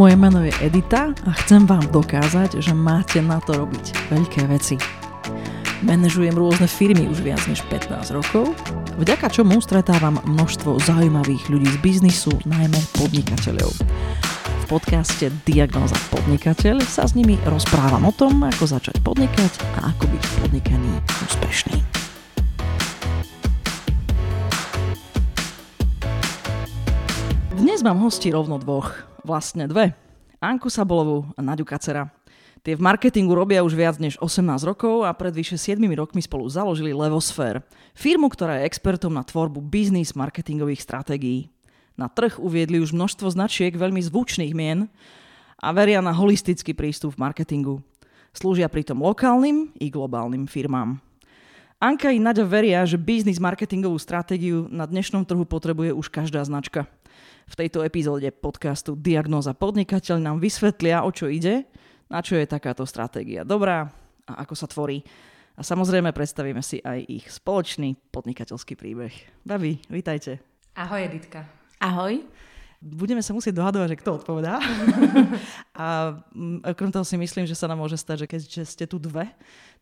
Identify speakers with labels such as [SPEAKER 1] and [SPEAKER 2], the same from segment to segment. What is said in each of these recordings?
[SPEAKER 1] Moje meno je Edita a chcem vám dokázať, že máte na to robiť veľké veci. Manažujem rôzne firmy už viac než 15 rokov, vďaka čomu stretávam množstvo zaujímavých ľudí z biznisu, najmä podnikateľov. V podcaste Diagnoza podnikateľ sa s nimi rozprávam o tom, ako začať podnikať a ako byť v podnikaní úspešný. Dnes mám hosti rovno dvoch vlastne dve. Anku Sabolovú a Naďu Kacera. Tie v marketingu robia už viac než 18 rokov a pred vyše 7 rokmi spolu založili Levosphere, firmu, ktorá je expertom na tvorbu biznis marketingových stratégií. Na trh uviedli už množstvo značiek veľmi zvučných mien a veria na holistický prístup v marketingu. Slúžia pritom lokálnym i globálnym firmám. Anka i Naďa veria, že biznis marketingovú stratégiu na dnešnom trhu potrebuje už každá značka – v tejto epizóde podcastu Diagnóza podnikateľ nám vysvetlia, o čo ide, na čo je takáto stratégia dobrá a ako sa tvorí. A samozrejme predstavíme si aj ich spoločný podnikateľský príbeh. Babi, vítajte.
[SPEAKER 2] Ahoj Editka.
[SPEAKER 3] Ahoj.
[SPEAKER 1] Budeme sa musieť dohadovať, že kto odpovedá. a mm, okrem toho si myslím, že sa nám môže stať, že keďže ste tu dve,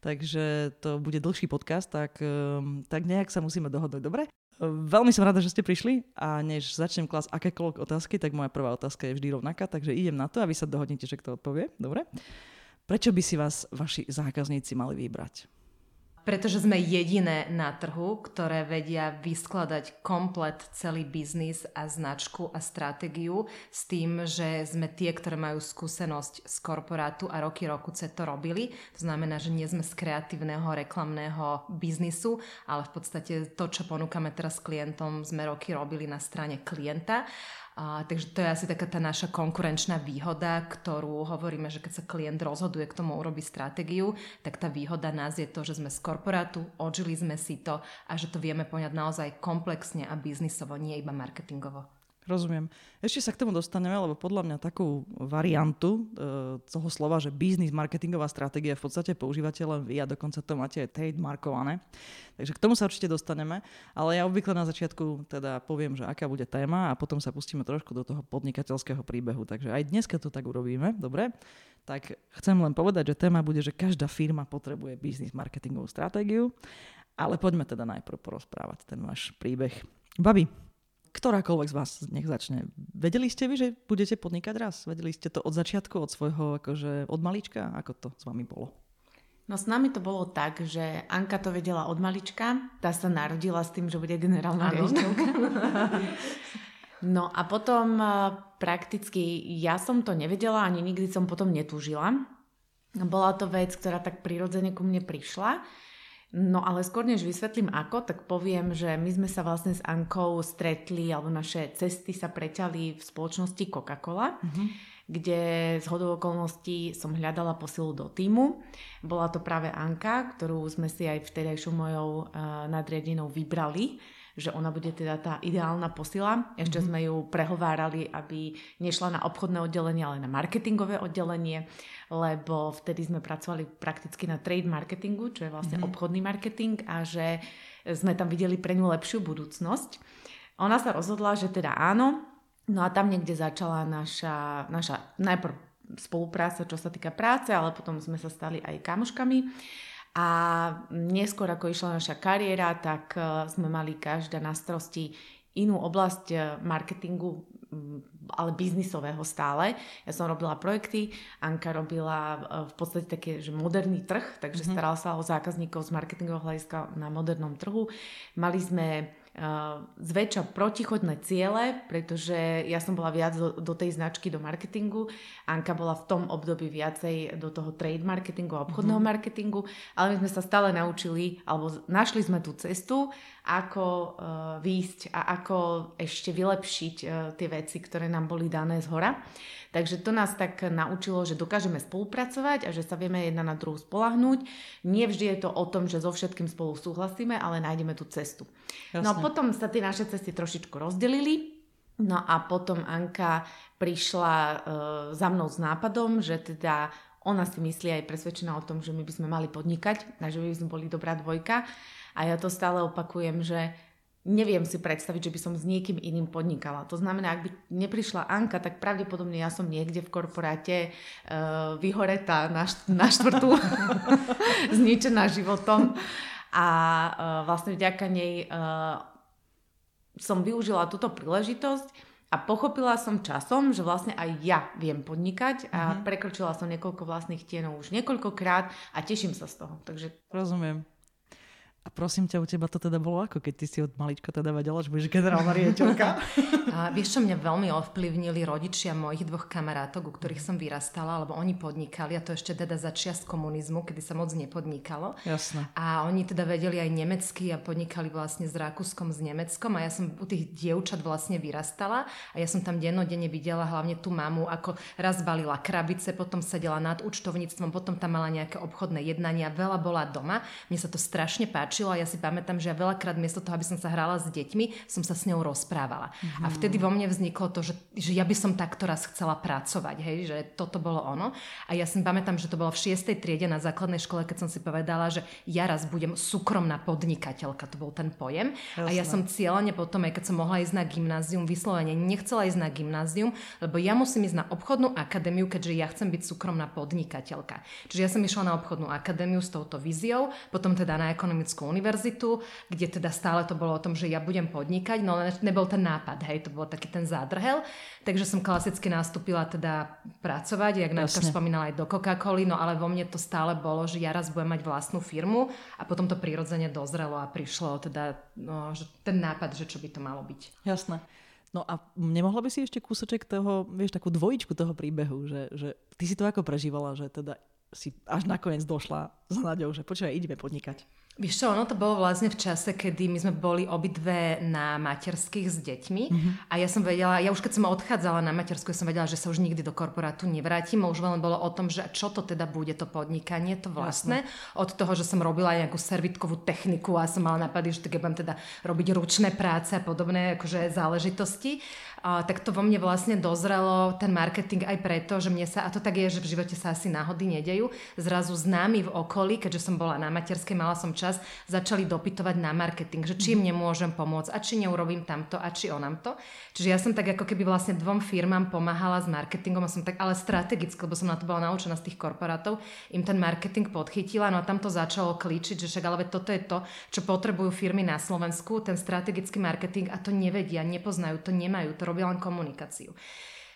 [SPEAKER 1] takže to bude dlhší podcast, tak, ehm, tak nejak sa musíme dohodnúť, dobre? Veľmi som rada, že ste prišli a než začnem klas akékoľvek otázky, tak moja prvá otázka je vždy rovnaká, takže idem na to a vy sa dohodnete, že kto odpovie. Dobre? Prečo by si vás vaši zákazníci mali vybrať?
[SPEAKER 2] Pretože sme jediné na trhu, ktoré vedia vyskladať komplet celý biznis a značku a stratégiu s tým, že sme tie, ktoré majú skúsenosť z korporátu a roky roku to robili. To znamená, že nie sme z kreatívneho reklamného biznisu, ale v podstate to, čo ponúkame teraz klientom, sme roky robili na strane klienta a, takže to je asi taká tá naša konkurenčná výhoda, ktorú hovoríme, že keď sa klient rozhoduje k tomu urobiť stratégiu, tak tá výhoda nás je to, že sme z korporátu, odžili sme si to a že to vieme poňať naozaj komplexne a biznisovo, nie iba marketingovo.
[SPEAKER 1] Rozumiem. Ešte sa k tomu dostaneme, lebo podľa mňa takú variantu e, toho slova, že biznis marketingová stratégia v podstate používate len vy a dokonca to máte aj trademarkované. Takže k tomu sa určite dostaneme, ale ja obvykle na začiatku teda poviem, že aká bude téma a potom sa pustíme trošku do toho podnikateľského príbehu. Takže aj dneska to tak urobíme, dobre? Tak chcem len povedať, že téma bude, že každá firma potrebuje biznis marketingovú stratégiu, ale poďme teda najprv porozprávať ten váš príbeh. Babi, ktorákoľvek z vás nech začne. Vedeli ste vy, že budete podnikať raz? Vedeli ste to od začiatku, od svojho, akože od malička? Ako to s vami bolo?
[SPEAKER 3] No s nami to bolo tak, že Anka to vedela od malička. Tá sa narodila s tým, že bude generálna riaditeľka. no a potom eh, prakticky ja som to nevedela, ani nikdy som potom netúžila. Bola to vec, ktorá tak prirodzene ku mne prišla. No ale skôr než vysvetlím ako, tak poviem, že my sme sa vlastne s Ankou stretli, alebo naše cesty sa preťali v spoločnosti Coca-Cola, mm-hmm. kde z hodou okolností som hľadala posilu do týmu. Bola to práve Anka, ktorú sme si aj vtedajšou mojou uh, nadriadenou vybrali že ona bude teda tá ideálna posila. Ešte mm-hmm. sme ju prehovárali, aby nešla na obchodné oddelenie, ale na marketingové oddelenie, lebo vtedy sme pracovali prakticky na trade marketingu, čo je vlastne mm-hmm. obchodný marketing a že sme tam videli pre ňu lepšiu budúcnosť. Ona sa rozhodla, že teda áno, no a tam niekde začala naša, naša najprv spolupráca, čo sa týka práce, ale potom sme sa stali aj kamoškami. A neskôr, ako išla naša kariéra, tak e, sme mali každá na starosti inú oblasť e, marketingu, ale biznisového stále. Ja som robila projekty, Anka robila e, v podstate také, že moderný trh, takže mm-hmm. starala sa o zákazníkov z marketingového hľadiska na modernom trhu. Mali sme zväčša protichodné ciele, pretože ja som bola viac do, do tej značky, do marketingu. Anka bola v tom období viacej do toho trade marketingu a obchodného mm-hmm. marketingu, ale my sme sa stále naučili, alebo našli sme tú cestu, ako uh, výjsť a ako ešte vylepšiť uh, tie veci, ktoré nám boli dané z hora. Takže to nás tak naučilo, že dokážeme spolupracovať a že sa vieme jedna na druhú spolahnúť. Nie vždy je to o tom, že so všetkým spolu súhlasíme, ale nájdeme tú cestu. Jasne. No a potom sa tie naše cesty trošičku rozdelili. No a potom Anka prišla e, za mnou s nápadom, že teda ona si myslí aj presvedčená o tom, že my by sme mali podnikať že by sme boli dobrá dvojka. A ja to stále opakujem, že neviem si predstaviť, že by som s niekým iným podnikala. To znamená, ak by neprišla Anka, tak pravdepodobne ja som niekde v korporáte uh, vyhoretá na, na štvrtú, zničená životom. A uh, vlastne vďaka nej uh, som využila túto príležitosť a pochopila som časom, že vlastne aj ja viem podnikať a mm-hmm. prekročila som niekoľko vlastných tienov už niekoľkokrát a teším sa z toho. Takže...
[SPEAKER 1] Rozumiem. A prosím ťa, u teba to teda bolo ako, keď ty si od malička teda vedela, že budeš generálna riaditeľka?
[SPEAKER 2] A vieš, čo mňa veľmi ovplyvnili rodičia mojich dvoch kamarátok, u ktorých som vyrastala, lebo oni podnikali a to ešte teda za čiast komunizmu, kedy sa moc nepodnikalo.
[SPEAKER 1] Jasné.
[SPEAKER 2] A oni teda vedeli aj nemecky a podnikali vlastne s Rakúskom, s Nemeckom a ja som u tých dievčat vlastne vyrastala a ja som tam dennodenne videla hlavne tú mamu, ako raz balila krabice, potom sedela nad účtovníctvom, potom tam mala nejaké obchodné jednania, veľa bola doma. Mne sa to strašne páči páčilo a ja si pamätám, že ja veľakrát miesto toho, aby som sa hrala s deťmi, som sa s ňou rozprávala. Mm-hmm. A mhm. vtedy vo mne vzniklo to, že, že ja by som takto raz chcela pracovať, hej, že toto bolo ono. A ja si pamätám, že to bolo v 6. triede na základnej škole, keď som si povedala, že ja raz budem súkromná podnikateľka, to bol ten pojem. Jasne. A ja som cieľane potom, aj keď som mohla ísť na gymnázium, vyslovene nechcela ísť na gymnázium, lebo ja musím ísť na obchodnú akadémiu, keďže ja chcem byť súkromná podnikateľka. Čiže ja som išla na obchodnú akadémiu s touto víziou, potom teda na ekonomickú univerzitu, kde teda stále to bolo o tom, že ja budem podnikať, no nebol ten nápad, hej, to bol taký ten zádrhel, takže som klasicky nastúpila teda pracovať, jak Nátka spomínala aj do Coca-Coly, no ale vo mne to stále bolo, že ja raz budem mať vlastnú firmu a potom to prirodzene dozrelo a prišlo teda no, že ten nápad, že čo by to malo byť.
[SPEAKER 1] Jasné. No a nemohla by si ešte kúsoček toho, vieš, takú dvojičku toho príbehu, že, že ty si to ako prežívala, že teda si až nakoniec došla za Naďou, že počúvaj, ideme podnikať.
[SPEAKER 2] Vieš čo, ono to bolo vlastne v čase, kedy my sme boli obidve na materských s deťmi mm-hmm. a ja som vedela, ja už keď som odchádzala na matersku, ja som vedela, že sa už nikdy do korporátu nevrátim, už len bolo o tom, že čo to teda bude to podnikanie, to vlastné. Jasne. Od toho, že som robila nejakú servitkovú techniku a som mala napady, že ja budem teda robiť ručné práce a podobné akože záležitosti a, tak to vo mne vlastne dozrelo ten marketing aj preto, že mne sa, a to tak je, že v živote sa asi náhody nedejú, zrazu známi v okolí, keďže som bola na materskej, mala som čas, začali dopytovať na marketing, že či im nemôžem pomôcť a či neurobím tamto a či onam to. Čiže ja som tak ako keby vlastne dvom firmám pomáhala s marketingom a som tak ale strategicky, lebo som na to bola naučená z tých korporátov, im ten marketing podchytila, no a tam to začalo klíčiť, že však ale toto je to, čo potrebujú firmy na Slovensku, ten strategický marketing a to nevedia, nepoznajú, to nemajú, to robia len komunikáciu.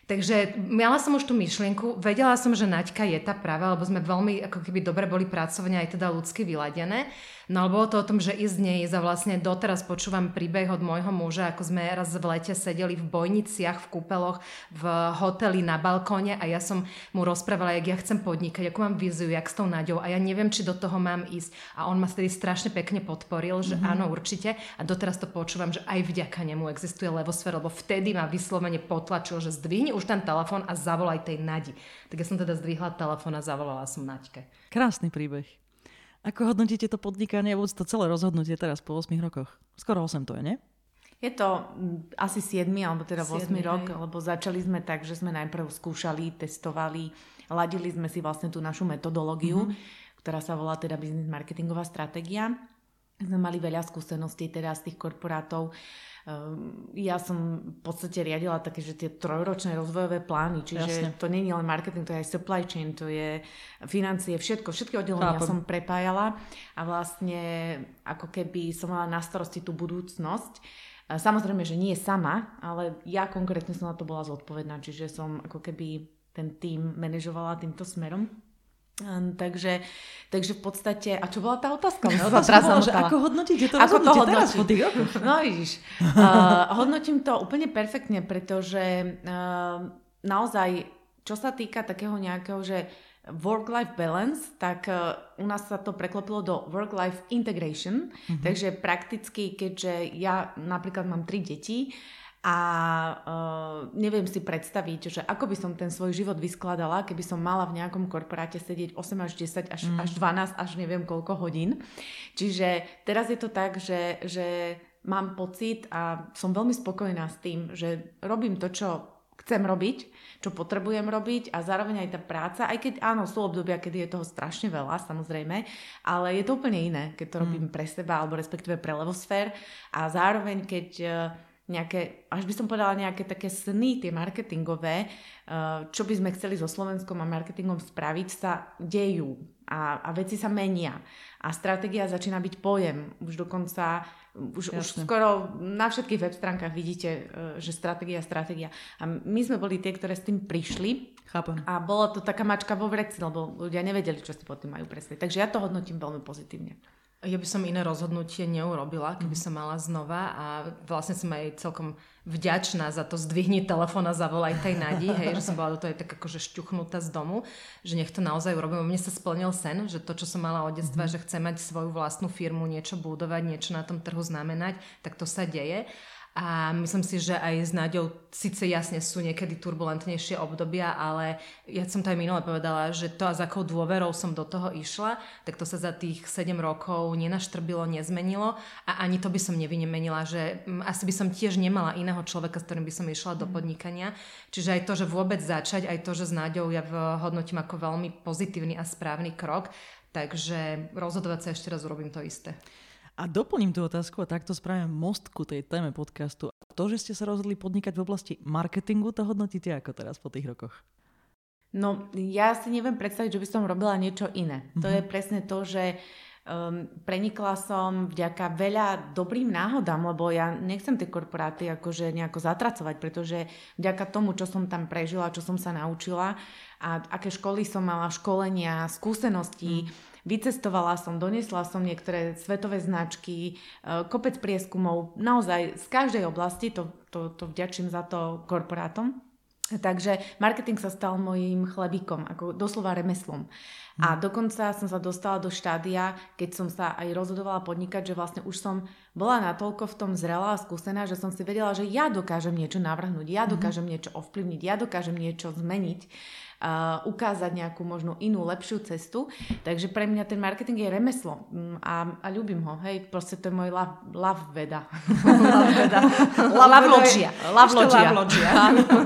[SPEAKER 2] Takže mala som už tú myšlienku, vedela som, že Naďka je tá práva, lebo sme veľmi ako keby dobre boli pracovne aj teda ľudsky vyladené. No ale bolo to o tom, že ísť neísť a vlastne doteraz počúvam príbeh od môjho muža, ako sme raz v lete sedeli v bojniciach, v kúpeloch, v hoteli na balkóne a ja som mu rozprávala, jak ja chcem podnikať, ako mám víziu, jak s tou Naďou a ja neviem, či do toho mám ísť. A on ma vtedy strašne pekne podporil, že mm-hmm. áno, určite. A doteraz to počúvam, že aj vďaka nemu existuje levosfér, lebo vtedy ma vyslovene potlačil, že zdvihni už ten telefón a zavolaj tej Nadi. Tak ja som teda zdvihla telefón a zavolala som Naďke.
[SPEAKER 1] Krásny príbeh. Ako hodnotíte to podnikanie, vôbec to celé rozhodnutie teraz po 8 rokoch? Skoro 8 to je, nie?
[SPEAKER 3] Je to mm, asi 7 alebo teda 8 rok, hej. lebo začali sme tak, že sme najprv skúšali, testovali, ladili sme si vlastne tú našu metodológiu, mm-hmm. ktorá sa volá teda business marketingová stratégia. Sme mali veľa skúseností teda z tých korporátov, ja som v podstate riadila také, že tie trojročné rozvojové plány, čiže Jasne. to nie je len marketing, to je aj supply chain, to je financie, všetko, všetky oddelenia som prepájala a vlastne ako keby som mala na starosti tú budúcnosť. Samozrejme, že nie sama, ale ja konkrétne som na to bola zodpovedná, čiže som ako keby ten tým manažovala týmto smerom. Um, takže, takže v podstate, a čo bola tá otázka?
[SPEAKER 1] No, to bola, že ako hodnotíte to ako to teraz po tých rokoch?
[SPEAKER 3] No vidíš, uh, hodnotím to úplne perfektne, pretože uh, naozaj, čo sa týka takého nejakého, že work-life balance, tak uh, u nás sa to preklopilo do work-life integration, mm-hmm. takže prakticky, keďže ja napríklad mám tri deti, uh, a uh, neviem si predstaviť, že ako by som ten svoj život vyskladala, keby som mala v nejakom korporáte sedieť 8 až 10 až, mm. až 12 až neviem koľko hodín. Čiže teraz je to tak, že, že mám pocit a som veľmi spokojná s tým, že robím to, čo chcem robiť, čo potrebujem robiť a zároveň aj tá práca, aj keď áno, sú obdobia, kedy je toho strašne veľa, samozrejme, ale je to úplne iné, keď to mm. robím pre seba alebo respektíve pre levosfér a zároveň keď e, nejaké, až by som povedala nejaké také sny, tie marketingové, e, čo by sme chceli so Slovenskom a marketingom spraviť, sa dejú a, a veci sa menia a stratégia začína byť pojem. Už dokonca už, už skoro na všetkých web stránkach vidíte, e, že stratégia, stratégia. A my sme boli tie, ktoré s tým prišli.
[SPEAKER 1] Chápem.
[SPEAKER 3] A bola to taká mačka vo vreci, lebo ľudia nevedeli, čo si pod tým majú predstaviť. Takže ja to hodnotím veľmi pozitívne.
[SPEAKER 2] Ja by som iné rozhodnutie neurobila, keby som mala znova a vlastne som aj celkom vďačná za to zdvihni telefón a zavolaj tej Nadi, hej, že som bola do toho aj tak akože šťuchnutá z domu, že nech to naozaj urobím. Mne sa splnil sen, že to, čo som mala od detstva, mm. že chcem mať svoju vlastnú firmu, niečo budovať, niečo na tom trhu znamenať, tak to sa deje. A myslím si, že aj s Náďou síce jasne sú niekedy turbulentnejšie obdobia, ale ja som to aj minule povedala, že to a s akou dôverou som do toho išla, tak to sa za tých 7 rokov nenaštrbilo, nezmenilo a ani to by som nevynemenila, že mm, asi by som tiež nemala iného človeka, s ktorým by som išla do mhm. podnikania. Čiže aj to, že vôbec začať, aj to, že s Náďou ja hodnotím ako veľmi pozitívny a správny krok, takže rozhodovať sa ešte raz urobím to isté.
[SPEAKER 1] A doplním tú otázku a takto spravím most ku tej téme podcastu. To, že ste sa rozhodli podnikať v oblasti marketingu, to hodnotíte ako teraz po tých rokoch?
[SPEAKER 3] No, ja si neviem predstaviť, že by som robila niečo iné. Mm-hmm. To mhm. je presne to, že um, prenikla som vďaka veľa dobrým náhodám, lebo ja nechcem tie korporáty akože nejako zatracovať, pretože vďaka tomu, čo som tam prežila, čo som sa naučila a aké školy som mala, školenia, skúsenosti, mm Vycestovala som, donesla som niektoré svetové značky, e, kopec prieskumov, naozaj z každej oblasti, to, to, to vďačím za to korporátom. Takže marketing sa stal mojím chlebíkom, ako doslova remeslom. A hm. dokonca som sa dostala do štádia, keď som sa aj rozhodovala podnikať, že vlastne už som bola natoľko v tom zrelá a skúsená, že som si vedela, že ja dokážem niečo navrhnúť, ja mhm. dokážem niečo ovplyvniť, ja dokážem niečo zmeniť uh, ukázať nejakú možno inú, lepšiu cestu. Takže pre mňa ten marketing je remeslo mm, a, a ľúbim ho. Hej, proste to je môj love, love veda. love veda. love logia.
[SPEAKER 1] Love logia.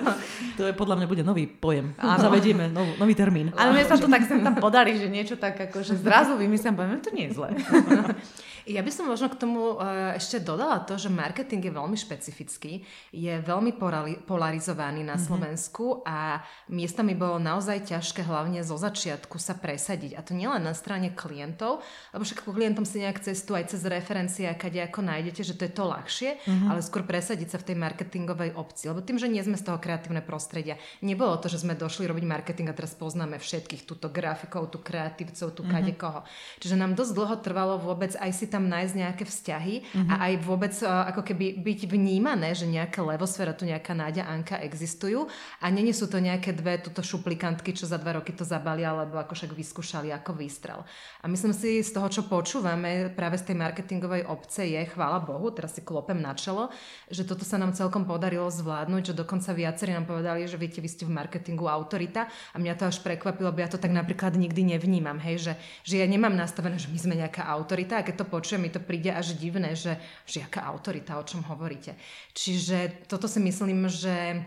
[SPEAKER 1] to je podľa mňa bude nový pojem. Áno. Zavedieme nový, nový termín.
[SPEAKER 3] Ale mne sa to tak sem tam podarí, že niečo tak akože zrazu vymyslím, poviem, to nie je zle.
[SPEAKER 2] Ja by som možno k tomu uh, ešte dodala to, že marketing je veľmi špecifický, je veľmi polarizovaný na mm-hmm. Slovensku a miestami bolo naozaj ťažké hlavne zo začiatku sa presadiť. A to nielen na strane klientov, lebo však klientom si nejak cestu aj cez referencie, kade ako nájdete, že to je to ľahšie, mm-hmm. ale skôr presadiť sa v tej marketingovej obci. Lebo tým, že nie sme z toho kreatívne prostredia, nebolo to, že sme došli robiť marketing a teraz poznáme všetkých, túto grafikov, tu kreatívcov, tu mm-hmm. kade koho. Čiže nám dosť dlho trvalo vôbec aj si tam nájsť nejaké vzťahy mm-hmm. a aj vôbec uh, ako keby byť vnímané, že nejaká levosféra, tu nejaká Náďa, Anka existujú a není sú to nejaké dve tuto šuplikantky, čo za dva roky to zabalia, alebo ako však vyskúšali ako výstrel. A myslím si z toho, čo počúvame práve z tej marketingovej obce je, chvála Bohu, teraz si klopem na čelo, že toto sa nám celkom podarilo zvládnuť, že dokonca viacerí nám povedali, že viete, vy ste v marketingu autorita a mňa to až prekvapilo, lebo ja to tak napríklad nikdy nevnímam, hej, že, že ja nemám nastavené, že my sme nejaká autorita a keď to počujem, počujem, mi to príde až divné, že, že aká autorita, o čom hovoríte. Čiže toto si myslím, že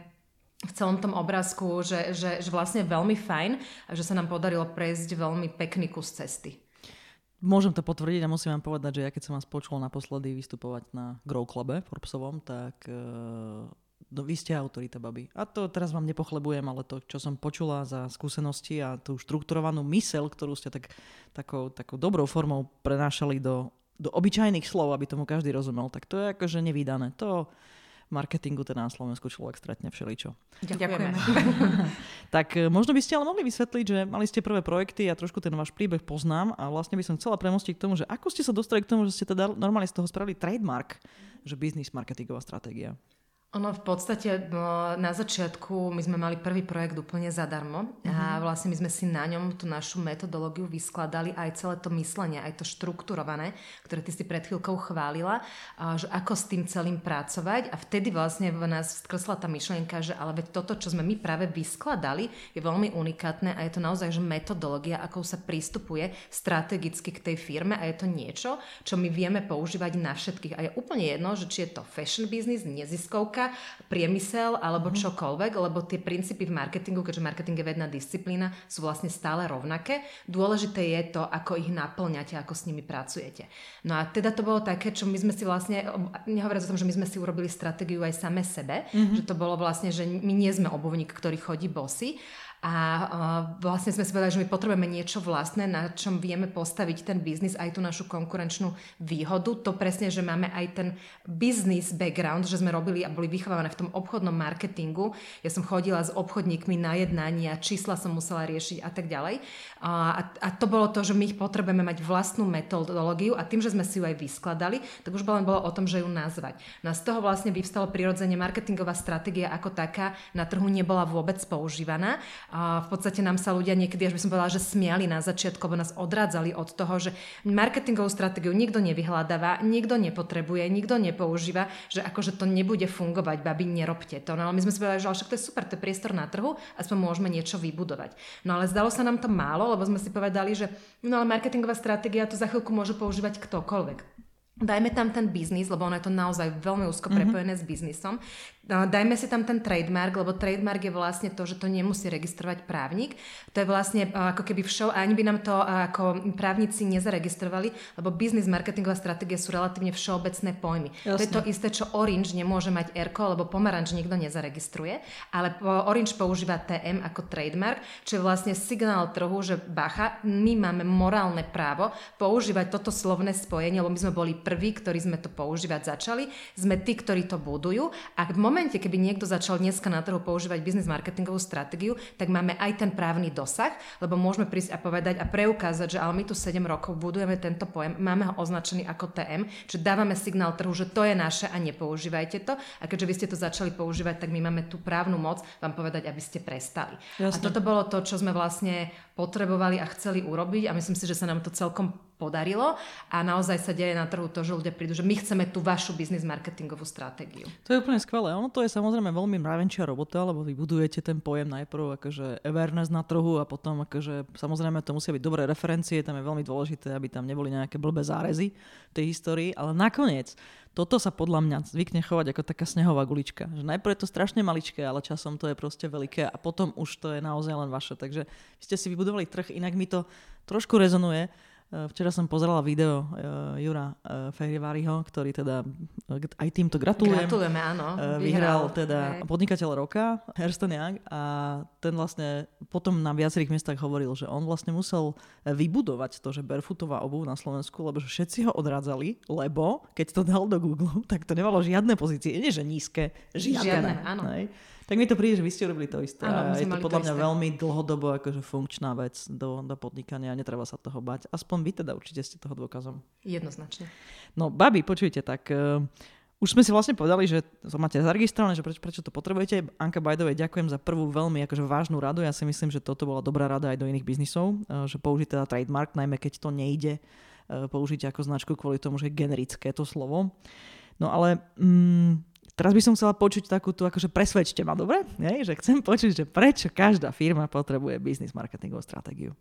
[SPEAKER 2] v celom tom obrázku, že, že, že vlastne veľmi fajn a že sa nám podarilo prejsť veľmi pekný kus cesty.
[SPEAKER 1] Môžem to potvrdiť a musím vám povedať, že ja keď som vás počul naposledy vystupovať na Grow Clube Forbesovom, tak uh, no, vy ste autorita, babi. A to teraz vám nepochlebujem, ale to, čo som počula za skúsenosti a tú štrukturovanú mysel, ktorú ste tak, takou, takou dobrou formou prenášali do do obyčajných slov, aby tomu každý rozumel, tak to je akože nevydané. To marketingu teda na Slovensku človek stretne všeličo.
[SPEAKER 3] Ďakujeme.
[SPEAKER 1] tak e, možno by ste ale mohli vysvetliť, že mali ste prvé projekty, ja trošku ten váš príbeh poznám a vlastne by som chcela premostiť k tomu, že ako ste sa dostali k tomu, že ste teda normálne z toho spravili trademark, že business marketingová stratégia.
[SPEAKER 2] Ono v podstate no, na začiatku my sme mali prvý projekt úplne zadarmo mm-hmm. a mhm. vlastne my sme si na ňom tú našu metodológiu vyskladali aj celé to myslenie, aj to štrukturované, ktoré ty si pred chvíľkou chválila, že ako s tým celým pracovať a vtedy vlastne v nás skresla tá myšlienka, že ale veď toto, čo sme my práve vyskladali, je veľmi unikátne a je to naozaj že metodológia, ako sa pristupuje strategicky k tej firme a je to niečo, čo my vieme používať na všetkých a je úplne jedno, že či je to fashion business, neziskovka, prevádzka, priemysel alebo mm-hmm. čokoľvek, lebo tie princípy v marketingu, keďže marketing je vedná disciplína, sú vlastne stále rovnaké. Dôležité je to, ako ich naplňate, ako s nimi pracujete. No a teda to bolo také, čo my sme si vlastne, nehovoriac o tom, že my sme si urobili stratégiu aj same sebe, mm-hmm. že to bolo vlastne, že my nie sme obuvník, ktorý chodí bosy, a uh, vlastne sme si povedali, že my potrebujeme niečo vlastné, na čom vieme postaviť ten biznis, aj tú našu konkurenčnú výhodu. To presne, že máme aj ten biznis background, že sme robili a boli vychovávané v tom obchodnom marketingu. Ja som chodila s obchodníkmi na jednania, čísla som musela riešiť a tak ďalej. A, a to bolo to, že my potrebujeme mať vlastnú metodológiu a tým, že sme si ju aj vyskladali, tak už len bolo o tom, že ju nazvať. No a z toho vlastne vyvstalo prirodzene marketingová stratégia ako taká na trhu nebola vôbec používaná a v podstate nám sa ľudia niekedy, až by som povedala, že smiali na začiatku, alebo nás odrádzali od toho, že marketingovú stratégiu nikto nevyhľadáva, nikto nepotrebuje, nikto nepoužíva, že akože to nebude fungovať, babi, nerobte to. No ale my sme si povedali, že však to je super, to je priestor na trhu, aspoň môžeme niečo vybudovať. No ale zdalo sa nám to málo, lebo sme si povedali, že no ale marketingová stratégia to za chvíľku môže používať ktokoľvek. Dajme tam ten biznis, lebo ono je to naozaj veľmi úzko mhm. prepojené mm-hmm. s biznisom. Dajme si tam ten trademark, lebo trademark je vlastne to, že to nemusí registrovať právnik. To je vlastne ako keby všo, ani by nám to ako právnici nezaregistrovali, lebo biznis marketingová stratégia sú relatívne všeobecné pojmy. Jasne. To je to isté, čo Orange nemôže mať Erko, lebo pomaranč nikto nezaregistruje, ale Orange používa TM ako trademark, čo je vlastne signál trhu, že bacha, my máme morálne právo používať toto slovné spojenie, lebo my sme boli prví, ktorí sme to používať začali, sme tí, ktorí to budujú a v moment momente, keby niekto začal dneska na trhu používať biznis marketingovú stratégiu, tak máme aj ten právny dosah, lebo môžeme prísť a povedať a preukázať, že ale my tu 7 rokov budujeme tento pojem, máme ho označený ako TM, že dávame signál trhu, že to je naše a nepoužívajte to. A keďže vy ste to začali používať, tak my máme tú právnu moc vám povedať, aby ste prestali. Jasne. A toto bolo to, čo sme vlastne potrebovali a chceli urobiť a myslím si, že sa nám to celkom podarilo a naozaj sa deje na trhu to, že ľudia prídu, že my chceme tú vašu biznis marketingovú stratégiu.
[SPEAKER 1] To je úplne skvelé. Ono to je samozrejme veľmi mravenčia robota, lebo vy budujete ten pojem najprv akože awareness na trhu a potom akože samozrejme to musia byť dobré referencie, tam je veľmi dôležité, aby tam neboli nejaké blbé zárezy tej histórii, ale nakoniec toto sa podľa mňa zvykne chovať ako taká snehová gulička. Že najprv je to strašne maličké, ale časom to je proste veľké a potom už to je naozaj len vaše. Takže ste si vybudovali trh, inak mi to trošku rezonuje včera som pozerala video uh, Jura uh, Fejriváriho, ktorý teda aj týmto gratulujem.
[SPEAKER 2] Gratulujeme, áno.
[SPEAKER 1] Uh, vyhral, vyhral teda hej. podnikateľ roka, Herston Young a ten vlastne potom na viacerých miestach hovoril, že on vlastne musel vybudovať to, že barefootová obuv na Slovensku, lebo že všetci ho odrádzali, lebo keď to dal do Google, tak to nemalo žiadne pozície. Nie, že nízke, žiadne. žiadne áno. Hej tak mi to príde, že vy ste robili to isté. Áno, je to podľa to mňa isté. veľmi dlhodobo akože funkčná vec do, do podnikania a netreba sa toho bať. Aspoň vy teda určite ste toho dôkazom.
[SPEAKER 2] Jednoznačne.
[SPEAKER 1] No, babi, počujte, tak uh, už sme si vlastne povedali, že to máte zaregistrované, že prečo, prečo to potrebujete. Anka Bajdovej, ďakujem za prvú veľmi akože vážnu radu. Ja si myslím, že toto bola dobrá rada aj do iných biznisov, uh, že použiť teda trademark, najmä keď to nejde uh, použiť ako značku kvôli tomu, že je generické to slovo. No ale mm, Teraz by som chcela počuť takú tú, akože presvedčte ma, dobre? Nie? Že chcem počuť, že prečo každá firma potrebuje biznis marketingovú stratégiu.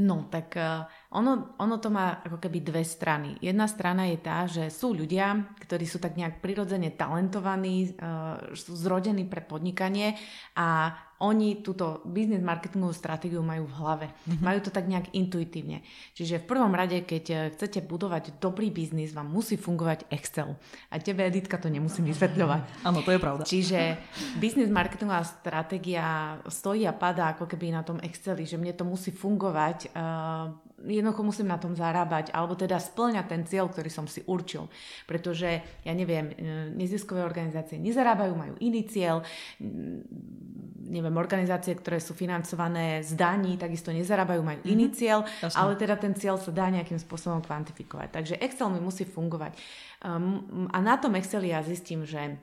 [SPEAKER 3] No, tak uh, ono, ono to má ako keby dve strany. Jedna strana je tá, že sú ľudia, ktorí sú tak nejak prirodzene talentovaní, uh, sú zrodení pre podnikanie a oni túto business marketingovú stratégiu majú v hlave. Mm-hmm. Majú to tak nejak intuitívne. Čiže v prvom rade, keď eh, chcete budovať dobrý biznis, vám musí fungovať Excel. A tebe, Editka, to nemusím vysvetľovať.
[SPEAKER 1] Áno, to je pravda.
[SPEAKER 3] Čiže business marketingová stratégia stojí a padá ako keby na tom Exceli, že mne to musí fungovať uh, jednoducho musím na tom zarábať, alebo teda splňať ten cieľ, ktorý som si určil. Pretože, ja neviem, e, neziskové organizácie nezarábajú, majú iný cieľ, neviem, organizácie, ktoré sú financované z daní, takisto nezarábajú, majú mm-hmm. iný cieľ, Jasne. ale teda ten cieľ sa dá nejakým spôsobom kvantifikovať. Takže Excel mi musí fungovať. Um, a na tom Exceli ja zistím, že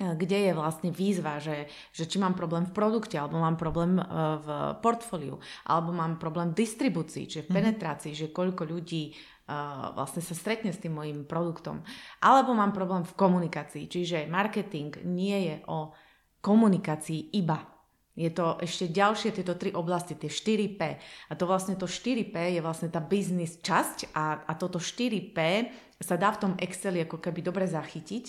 [SPEAKER 3] kde je vlastne výzva, že, že či mám problém v produkte, alebo mám problém e, v portfóliu, alebo mám problém v distribúcii, čiže v mhm. penetrácii, že koľko ľudí uh, vlastne sa stretne s tým mojim produktom. Alebo mám problém v komunikácii, čiže marketing nie je o komunikácii iba. Je to ešte ďalšie tieto tri oblasti, tie 4P. A to vlastne to 4P je vlastne tá business časť a, a toto 4P sa dá v tom Exceli ako keby dobre zachytiť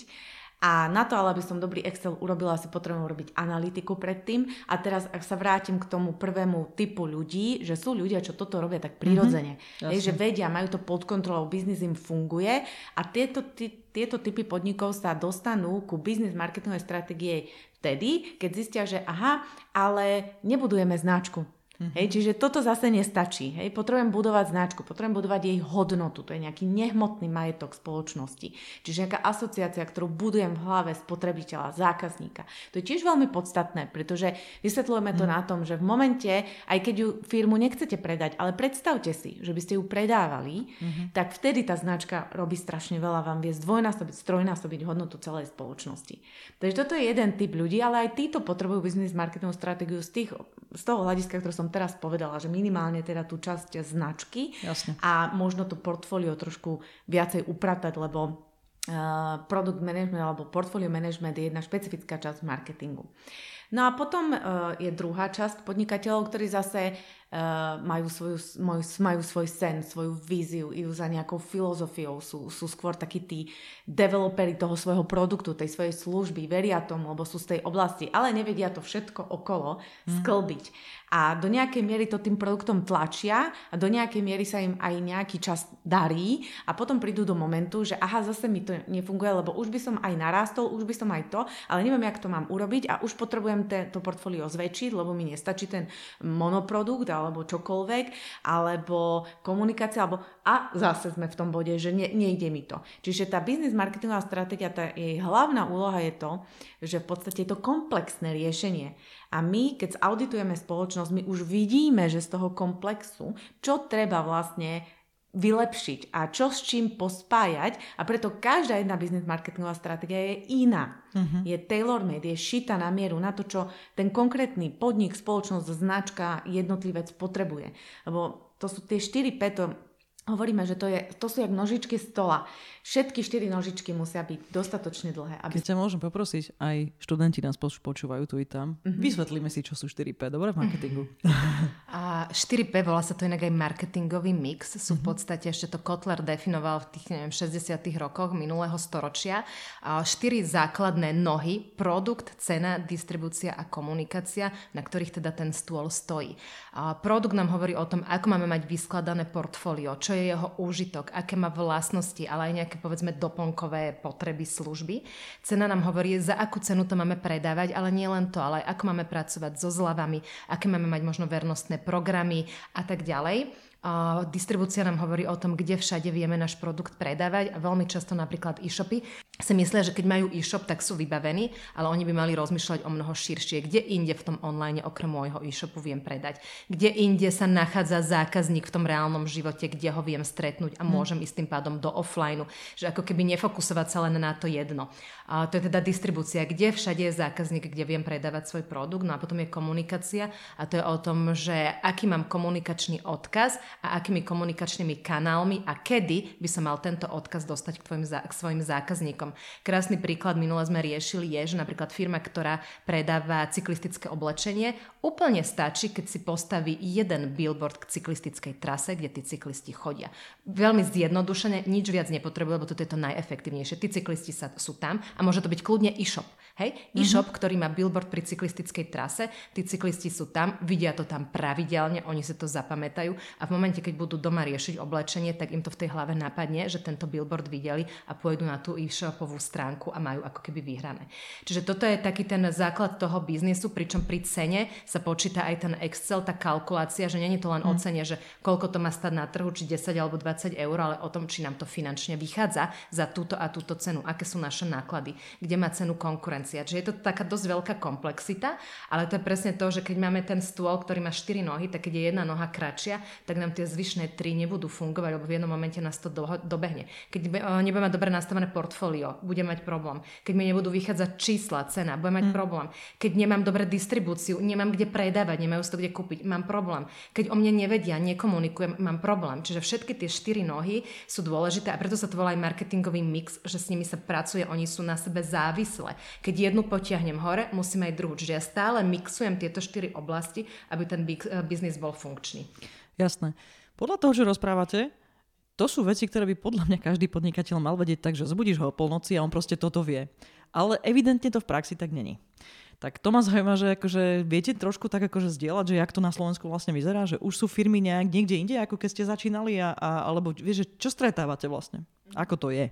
[SPEAKER 3] A na to, ale aby som dobrý Excel urobila, si potrebujem urobiť analytiku predtým. A teraz, ak sa vrátim k tomu prvému typu ľudí, že sú ľudia, čo toto robia tak prirodzene. Mm-hmm, je, že vedia, majú to pod kontrolou, biznis im funguje a tieto, tí, tieto typy podnikov sa dostanú ku biznis marketingovej stratégie vtedy, keď zistia, že aha, ale nebudujeme značku Mm-hmm. Hej, čiže toto zase nestačí. Hej. Potrebujem budovať značku, potrebujem budovať jej hodnotu. To je nejaký nehmotný majetok spoločnosti. Čiže nejaká asociácia, ktorú budujem v hlave spotrebiteľa, zákazníka. To je tiež veľmi podstatné, pretože vysvetľujeme to mm-hmm. na tom, že v momente, aj keď ju firmu nechcete predať, ale predstavte si, že by ste ju predávali, mm-hmm. tak vtedy tá značka robí strašne veľa, vám vie zdvojnásobiť, strojnásobiť hodnotu celej spoločnosti. Takže toto je jeden typ ľudí, ale aj títo potrebujú biznis marketingovú stratégiu z, tých, z toho hľadiska, ktoré som teraz povedala, že minimálne teda tú časť značky
[SPEAKER 1] Jasne.
[SPEAKER 3] a možno to portfólio trošku viacej upratať, lebo uh, product management alebo portfolio management je jedna špecifická časť marketingu. No a potom uh, je druhá časť podnikateľov, ktorí zase uh, majú, svoju, majú, majú svoj sen, svoju víziu, idú za nejakou filozofiou, sú, sú skôr takí tí developeri toho svojho produktu, tej svojej služby, veria tomu, lebo sú z tej oblasti, ale nevedia to všetko okolo mm. sklbiť a do nejakej miery to tým produktom tlačia a do nejakej miery sa im aj nejaký čas darí a potom prídu do momentu, že aha, zase mi to nefunguje, lebo už by som aj narástol, už by som aj to, ale neviem, jak to mám urobiť a už potrebujem te, to portfólio zväčšiť, lebo mi nestačí ten monoprodukt alebo čokoľvek, alebo komunikácia, alebo a zase sme v tom bode, že ne, nejde mi to. Čiže tá biznis marketingová stratégia, tá jej hlavná úloha je to, že v podstate je to komplexné riešenie. A my, keď auditujeme spoločnosť, my už vidíme, že z toho komplexu, čo treba vlastne vylepšiť a čo s čím pospájať a preto každá jedna business marketingová stratégia je iná. Uh-huh. Je tailor-made, je šita na mieru na to, čo ten konkrétny podnik, spoločnosť, značka, jednotlivec potrebuje. Lebo to sú tie 4 P, to hovoríme, že to, je, to sú jak nožičky stola. Všetky štyri nožičky musia byť dostatočne dlhé.
[SPEAKER 1] Aby... Keď ťa môžem poprosiť, aj študenti nás počúvajú tu i tam. Mm-hmm. Vysvetlíme si, čo sú 4P, dobre, v marketingu.
[SPEAKER 2] A 4P, volá sa to inak aj marketingový mix. Sú v mhm. podstate, ešte to Kotler definoval v tých, neviem, 60 rokoch minulého storočia. A štyri základné nohy, produkt, cena, distribúcia a komunikácia, na ktorých teda ten stôl stojí. A produkt nám hovorí o tom, ako máme mať vyskladané portfólio, čo je jeho úžitok, aké má vlastnosti, ale aj nejaké povedzme doplnkové potreby služby. Cena nám hovorí, za akú cenu to máme predávať, ale nie len to, ale aj ako máme pracovať so zľavami, aké máme mať možno vernostné programy a tak ďalej. Uh, distribúcia nám hovorí o tom, kde všade vieme náš produkt predávať a veľmi často napríklad e-shopy si myslia, že keď majú e-shop, tak sú vybavení, ale oni by mali rozmýšľať o mnoho širšie. Kde inde v tom online okrem môjho e-shopu viem predať? Kde inde sa nachádza zákazník v tom reálnom živote, kde ho viem stretnúť a hm. môžem hmm. ísť tým pádom do offline, že ako keby nefokusovať sa len na to jedno. A to je teda distribúcia, kde všade je zákazník, kde viem predávať svoj produkt, no a potom je komunikácia a to je o tom, že aký mám komunikačný odkaz a akými komunikačnými kanálmi a kedy by som mal tento odkaz dostať k, tvojim, k svojim zákazníkom. Krásny príklad minule sme riešili je, že napríklad firma, ktorá predáva cyklistické oblečenie, úplne stačí, keď si postaví jeden billboard k cyklistickej trase, kde tí cyklisti chodia. Veľmi zjednodušene, nič viac nepotrebuje, lebo toto je to najefektívnejšie. Tí cyklisti sa, sú tam a môže to byť kľudne e-shop. Hej? Mm-hmm. E-shop, ktorý má billboard pri cyklistickej trase, tí cyklisti sú tam, vidia to tam pravidelne, oni si to zapamätajú a v momente, keď budú doma riešiť oblečenie, tak im to v tej hlave napadne, že tento billboard videli a pôjdu na tú e-shopovú stránku a majú ako keby vyhrané. Čiže toto je taký ten základ toho biznisu, pričom pri cene sa počíta aj ten Excel, tá kalkulácia, že nie je to len mm. o cene, že koľko to má stať na trhu, či 10 alebo 20 eur, ale o tom, či nám to finančne vychádza za túto a túto cenu, aké sú naše náklady, kde má cenu konkurencia. Čiže je to taká dosť veľká komplexita, ale to je presne to, že keď máme ten stôl, ktorý má 4 nohy, tak keď je jedna noha kratšia, tak nám tie zvyšné 3 nebudú fungovať, lebo v jednom momente nás to dobehne. Keď nebudeme mať dobre nastavené portfólio, budem mať problém. Keď mi nebudú vychádzať čísla, cena, budem mať mm. problém. Keď nemám dobré distribúciu, nemám kde predávať, nemajú to kde kúpiť, mám problém. Keď o mne nevedia, nekomunikujem, mám problém. Čiže všetky tie štyri nohy sú dôležité a preto sa to volá aj marketingový mix, že s nimi sa pracuje, oni sú na sebe závislé. Keď jednu potiahnem hore, musím aj druhú. Čiže ja stále mixujem tieto štyri oblasti, aby ten eh, biznis bol funkčný.
[SPEAKER 1] Jasné. Podľa toho, že rozprávate, to sú veci, ktoré by podľa mňa každý podnikateľ mal vedieť tak, že zbudíš ho o polnoci a on proste toto vie. ale evidentne to v praxi tak není. Tak to ma zaujíma, že akože viete trošku tak akože zdieľať, že jak to na Slovensku vlastne vyzerá, že už sú firmy nejak niekde inde, ako keď ste začínali, a, a, alebo vieš, čo stretávate vlastne? Ako to je?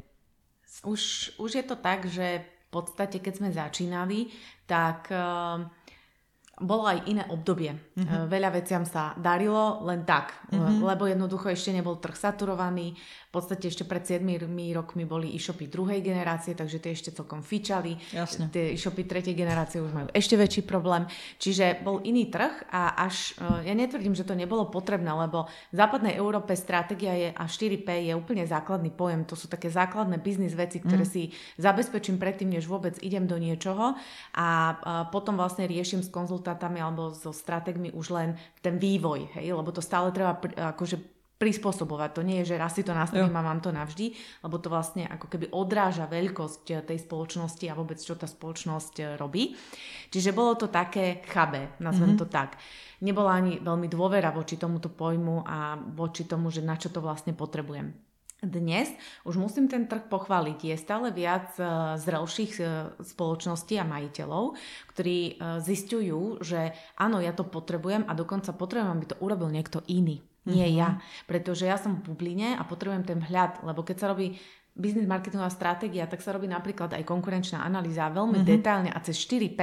[SPEAKER 3] Už, už je to tak, že v podstate, keď sme začínali, tak uh, bolo aj iné obdobie. Mm-hmm. Veľa veciam sa darilo len tak, mm-hmm. lebo jednoducho ešte nebol trh saturovaný. V podstate ešte pred 7 rokmi boli e-shopy druhej generácie, takže tie ešte celkom fičali.
[SPEAKER 1] Jasne.
[SPEAKER 3] Tie e-shopy tretej generácie už majú ešte väčší problém. Čiže bol iný trh a až, e, ja netvrdím, že to nebolo potrebné, lebo v západnej Európe stratégia je a 4P je úplne základný pojem. To sú také základné biznis veci, ktoré mm. si zabezpečím predtým, než vôbec idem do niečoho a potom vlastne riešim s konzultátami alebo so strategmi už len ten vývoj, hej, lebo to stále treba akože prispôsobovať. To nie je, že raz si to nastavím a mám to navždy, lebo to vlastne ako keby odráža veľkosť eh, tej spoločnosti a vôbec čo tá spoločnosť eh, robí. Čiže bolo to také chabé, nazvem mm-hmm. to tak. Nebola ani veľmi dôvera voči tomuto pojmu a voči tomu, že na čo to vlastne potrebujem. Dnes už musím ten trh pochváliť. Je stále viac eh, zrelších spoločností a majiteľov, ktorí zistujú, že áno, ja to potrebujem a dokonca potrebujem, aby to urobil niekto iný. Nie mm-hmm. ja. Pretože ja som v bubline a potrebujem ten vhľad, lebo keď sa robí biznis marketingová stratégia, tak sa robí napríklad aj konkurenčná analýza veľmi mm-hmm. detailne a cez 4P.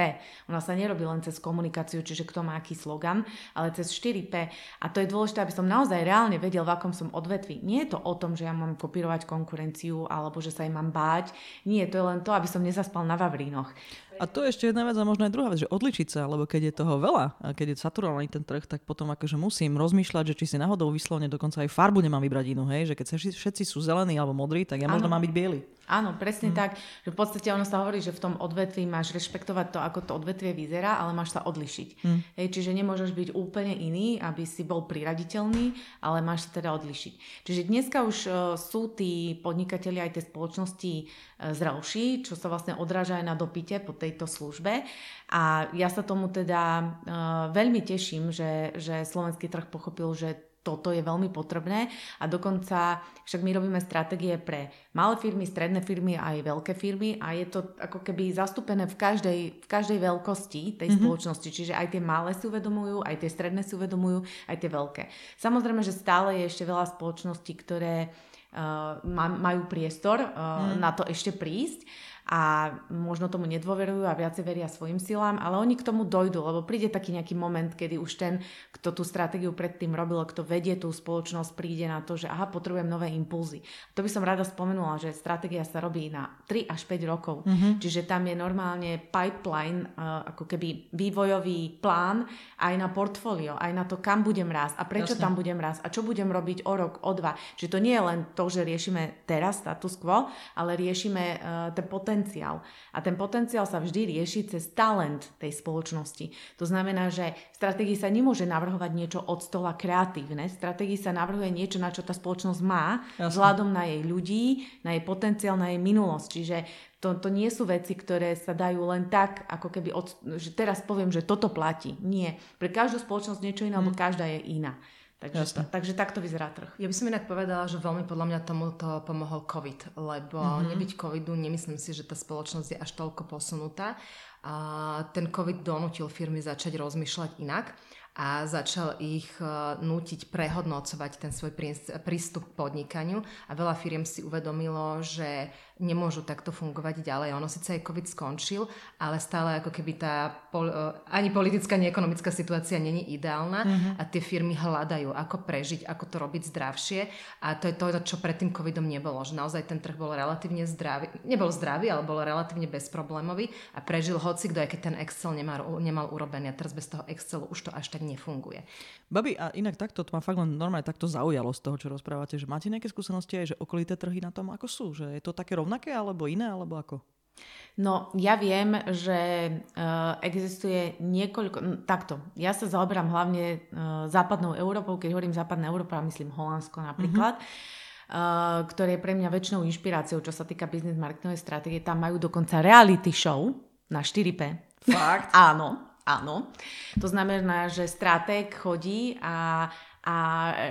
[SPEAKER 3] Ona sa nerobí len cez komunikáciu, čiže kto má aký slogan, ale cez 4P. A to je dôležité, aby som naozaj reálne vedel, v akom som odvetvi. Nie je to o tom, že ja mám kopírovať konkurenciu alebo že sa jej mám báť. Nie, to je len to, aby som nezaspal na Vavrínoch.
[SPEAKER 1] A to je ešte jedna vec a možno aj druhá vec, že odličiť sa, lebo keď je toho veľa a keď je saturovaný ten trh, tak potom akože musím rozmýšľať, že či si náhodou vyslovne dokonca aj farbu nemám vybrať inú, hej, že keď všetci sú zelení alebo modrí, tak ja možno mám byť biely.
[SPEAKER 3] Áno, presne mm. tak, že v podstate ono sa hovorí, že v tom odvetví máš rešpektovať to, ako to odvetvie vyzerá, ale máš sa odlišiť. Mm. Hej, čiže nemôžeš byť úplne iný, aby si bol priraditeľný, ale máš sa teda odlišiť. Čiže dneska už uh, sú tí podnikatelia aj tie spoločnosti uh, zrelší, čo sa vlastne odráža aj na dopite po tejto službe. A ja sa tomu teda uh, veľmi teším, že, že slovenský trh pochopil, že toto je veľmi potrebné a dokonca však my robíme stratégie pre malé firmy, stredné firmy a aj veľké firmy a je to ako keby zastúpené v každej, v každej veľkosti tej mm-hmm. spoločnosti, čiže aj tie malé si uvedomujú, aj tie stredné si uvedomujú, aj tie veľké. Samozrejme, že stále je ešte veľa spoločností, ktoré uh, majú priestor uh, mm. na to ešte prísť a možno tomu nedôverujú a viacej veria svojim silám, ale oni k tomu dojdú, lebo príde taký nejaký moment, kedy už ten, kto tú stratégiu predtým robil, kto vedie tú spoločnosť, príde na to, že aha, potrebujem nové impulzy. To by som rada spomenula, že stratégia sa robí na 3 až 5 rokov, mm-hmm. čiže tam je normálne pipeline, uh, ako keby vývojový plán aj na portfólio, aj na to, kam budem rásť a prečo Jasne. tam budem rásť a čo budem robiť o rok, o dva. Čiže to nie je len to, že riešime teraz status quo, ale riešime uh, ten potenciál potenciál. A ten potenciál sa vždy rieši cez talent tej spoločnosti. To znamená, že v stratégii sa nemôže navrhovať niečo od stola kreatívne. V stratégii sa navrhuje niečo, na čo tá spoločnosť má, Jasne. vzhľadom na jej ľudí, na jej potenciál, na jej minulosť. Čiže to, to nie sú veci, ktoré sa dajú len tak, ako keby, od, že teraz poviem, že toto platí. Nie. Pre každú spoločnosť niečo iné, mm. lebo každá je iná. Takže, takže takto vyzerá trh.
[SPEAKER 2] Ja by som inak povedala, že veľmi podľa mňa tomuto pomohol COVID, lebo mm-hmm. nebyť COVIDu, nemyslím si, že tá spoločnosť je až toľko posunutá. A ten COVID donútil firmy začať rozmýšľať inak a začal ich e, nútiť prehodnocovať ten svoj prístup k podnikaniu a veľa firiem si uvedomilo, že nemôžu takto fungovať ďalej. Ono síce aj COVID skončil, ale stále ako keby tá pol, e, ani politická, ani ekonomická situácia není ideálna mm-hmm. a tie firmy hľadajú, ako prežiť, ako to robiť zdravšie a to je to, čo pred tým COVIDom nebolo, že naozaj ten trh bol relatívne zdravý, nebol zdravý, ale bol relatívne bezproblémový a prežil hoci kto, aj keď ten Excel nemal, nemal urobený a teraz bez toho Excelu už to až tak nefunguje.
[SPEAKER 1] Babi, a inak takto, to ma fakt len normálne takto zaujalo z toho, čo rozprávate, že máte nejaké skúsenosti aj, že okolité trhy na tom, ako sú, že je to také rovnaké alebo iné, alebo ako?
[SPEAKER 3] No, ja viem, že uh, existuje niekoľko... Takto, ja sa zaoberám hlavne uh, západnou Európou, keď hovorím západná Európa, myslím Holandsko napríklad, mm-hmm. uh, ktoré je pre mňa väčšinou inšpiráciou, čo sa týka business marketingovej stratégie. Tam majú dokonca reality show na 4P.
[SPEAKER 1] Fakt?
[SPEAKER 3] Áno, áno. To znamená, že stratég chodí a a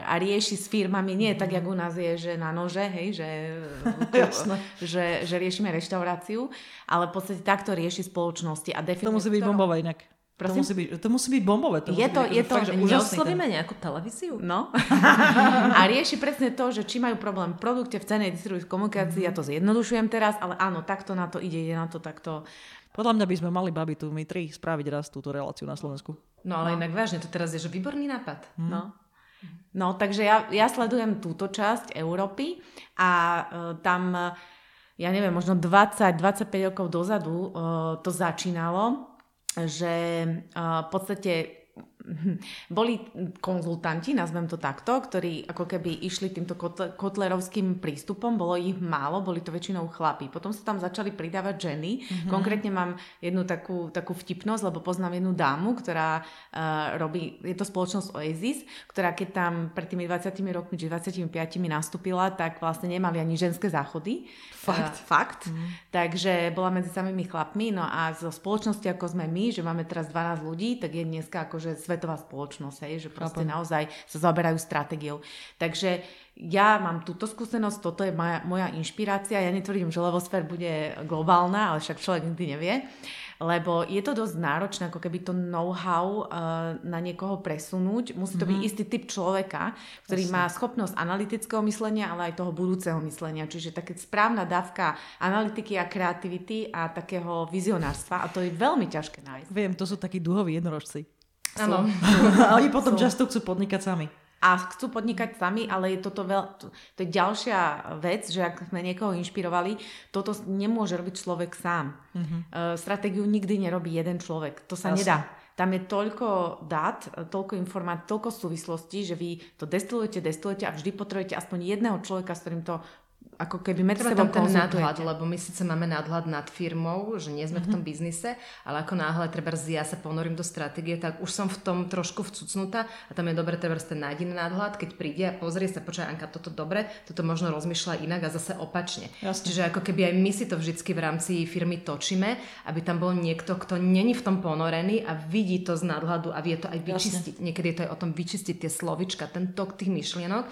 [SPEAKER 3] a, rieši s firmami, nie tak, jak u nás je, že na nože, hej, že, že, že riešime reštauráciu, ale v podstate takto rieši spoločnosti. A
[SPEAKER 1] to musí byť bombové inak. To musí, byť, to musí byť bombové. To
[SPEAKER 3] je to, byť, je to,
[SPEAKER 2] fakt, že neoslovíme ten... nejakú televíziu?
[SPEAKER 3] No. a rieši presne to, že či majú problém v produkte, v cene, distribucii, komunikácii, mm-hmm. ja to zjednodušujem teraz, ale áno, takto na to ide, ide na to takto.
[SPEAKER 1] Podľa mňa by sme mali, babi, tu my tri spraviť raz túto reláciu na Slovensku.
[SPEAKER 2] No ale no. inak vážne, to teraz je, že výborný nápad.
[SPEAKER 3] Mm. No. No, takže ja, ja sledujem túto časť Európy a uh, tam, ja neviem, možno 20-25 rokov dozadu uh, to začínalo, že uh, v podstate boli konzultanti, nazvem to takto, ktorí ako keby išli týmto kotlerovským prístupom, bolo ich málo, boli to väčšinou chlapí. Potom sa tam začali pridávať ženy. Mm-hmm. Konkrétne mám jednu takú, takú vtipnosť, lebo poznám jednu dámu, ktorá uh, robí, je to spoločnosť Oasis, ktorá keď tam pred tými 20 rokmi, či 25 nastúpila, tak vlastne nemali ani ženské záchody.
[SPEAKER 1] Fakt. Uh,
[SPEAKER 3] fakt. Mm. Takže bola medzi samými chlapmi. No a zo spoločnosti, ako sme my, že máme teraz 12 ľudí, tak je dneska akože svet svetová spoločnosť, hej, že proste Chápem. naozaj sa zaoberajú stratégiou. Takže ja mám túto skúsenosť, toto je moja, moja inšpirácia. Ja netvrdím, že Levosfér bude globálna, ale však človek nikdy nevie. Lebo je to dosť náročné, ako keby to know-how uh, na niekoho presunúť. Musí to mm-hmm. byť mhm. istý typ človeka, ktorý Jasne. má schopnosť analytického myslenia, ale aj toho budúceho myslenia. Čiže také správna dávka analytiky a kreativity a takého vizionárstva. A to je veľmi ťažké nájsť.
[SPEAKER 1] Viem, to sú takí duhoví jednorožci.
[SPEAKER 3] Áno.
[SPEAKER 1] A oni potom často chcú podnikať sami.
[SPEAKER 3] A chcú podnikať sami, ale je toto veľ, to, je ďalšia vec, že ak sme niekoho inšpirovali, toto nemôže robiť človek sám. Uh, stratégiu nikdy nerobí jeden človek. To sa Jasne. nedá. Tam je toľko dát, toľko informácií, toľko súvislostí, že vy to destilujete, destilujete a vždy potrebujete aspoň jedného človeka, s ktorým to ako keby medzi sebou
[SPEAKER 2] tam ten nadhľad, lebo my síce máme nadhľad nad firmou, že nie sme mm-hmm. v tom mhm. biznise, ale ako náhle treba ja sa ponorím do stratégie, tak už som v tom trošku vcucnutá a tam je dobre treba ten nájdený nadhľad, keď príde a pozrie sa, počkaj Anka, toto dobre, toto možno rozmýšľa inak a zase opačne. Jasne. Čiže ako keby aj my si to vždycky v rámci firmy točíme, aby tam bol niekto, kto není v tom ponorený a vidí to z nadhľadu a vie to aj vyčistiť. Jasne. Niekedy je to aj o tom vyčistiť tie slovička, ten tok tých myšlienok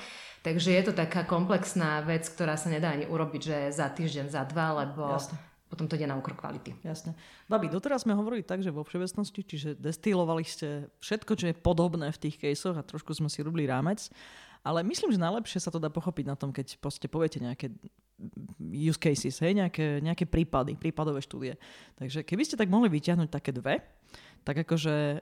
[SPEAKER 2] Takže je to taká komplexná vec, ktorá sa nedá ani urobiť, že za týždeň, za dva, lebo Jasne. potom to ide na úkor kvality.
[SPEAKER 1] Jasne. Babi, doteraz sme hovorili tak, že vo všeobecnosti, čiže destilovali ste všetko, čo je podobné v tých caseoch a trošku sme si robili rámec. Ale myslím, že najlepšie sa to dá pochopiť na tom, keď poste poviete nejaké use cases, hej, nejaké, nejaké prípady, prípadové štúdie. Takže keby ste tak mohli vyťahnuť také dve, tak akože e,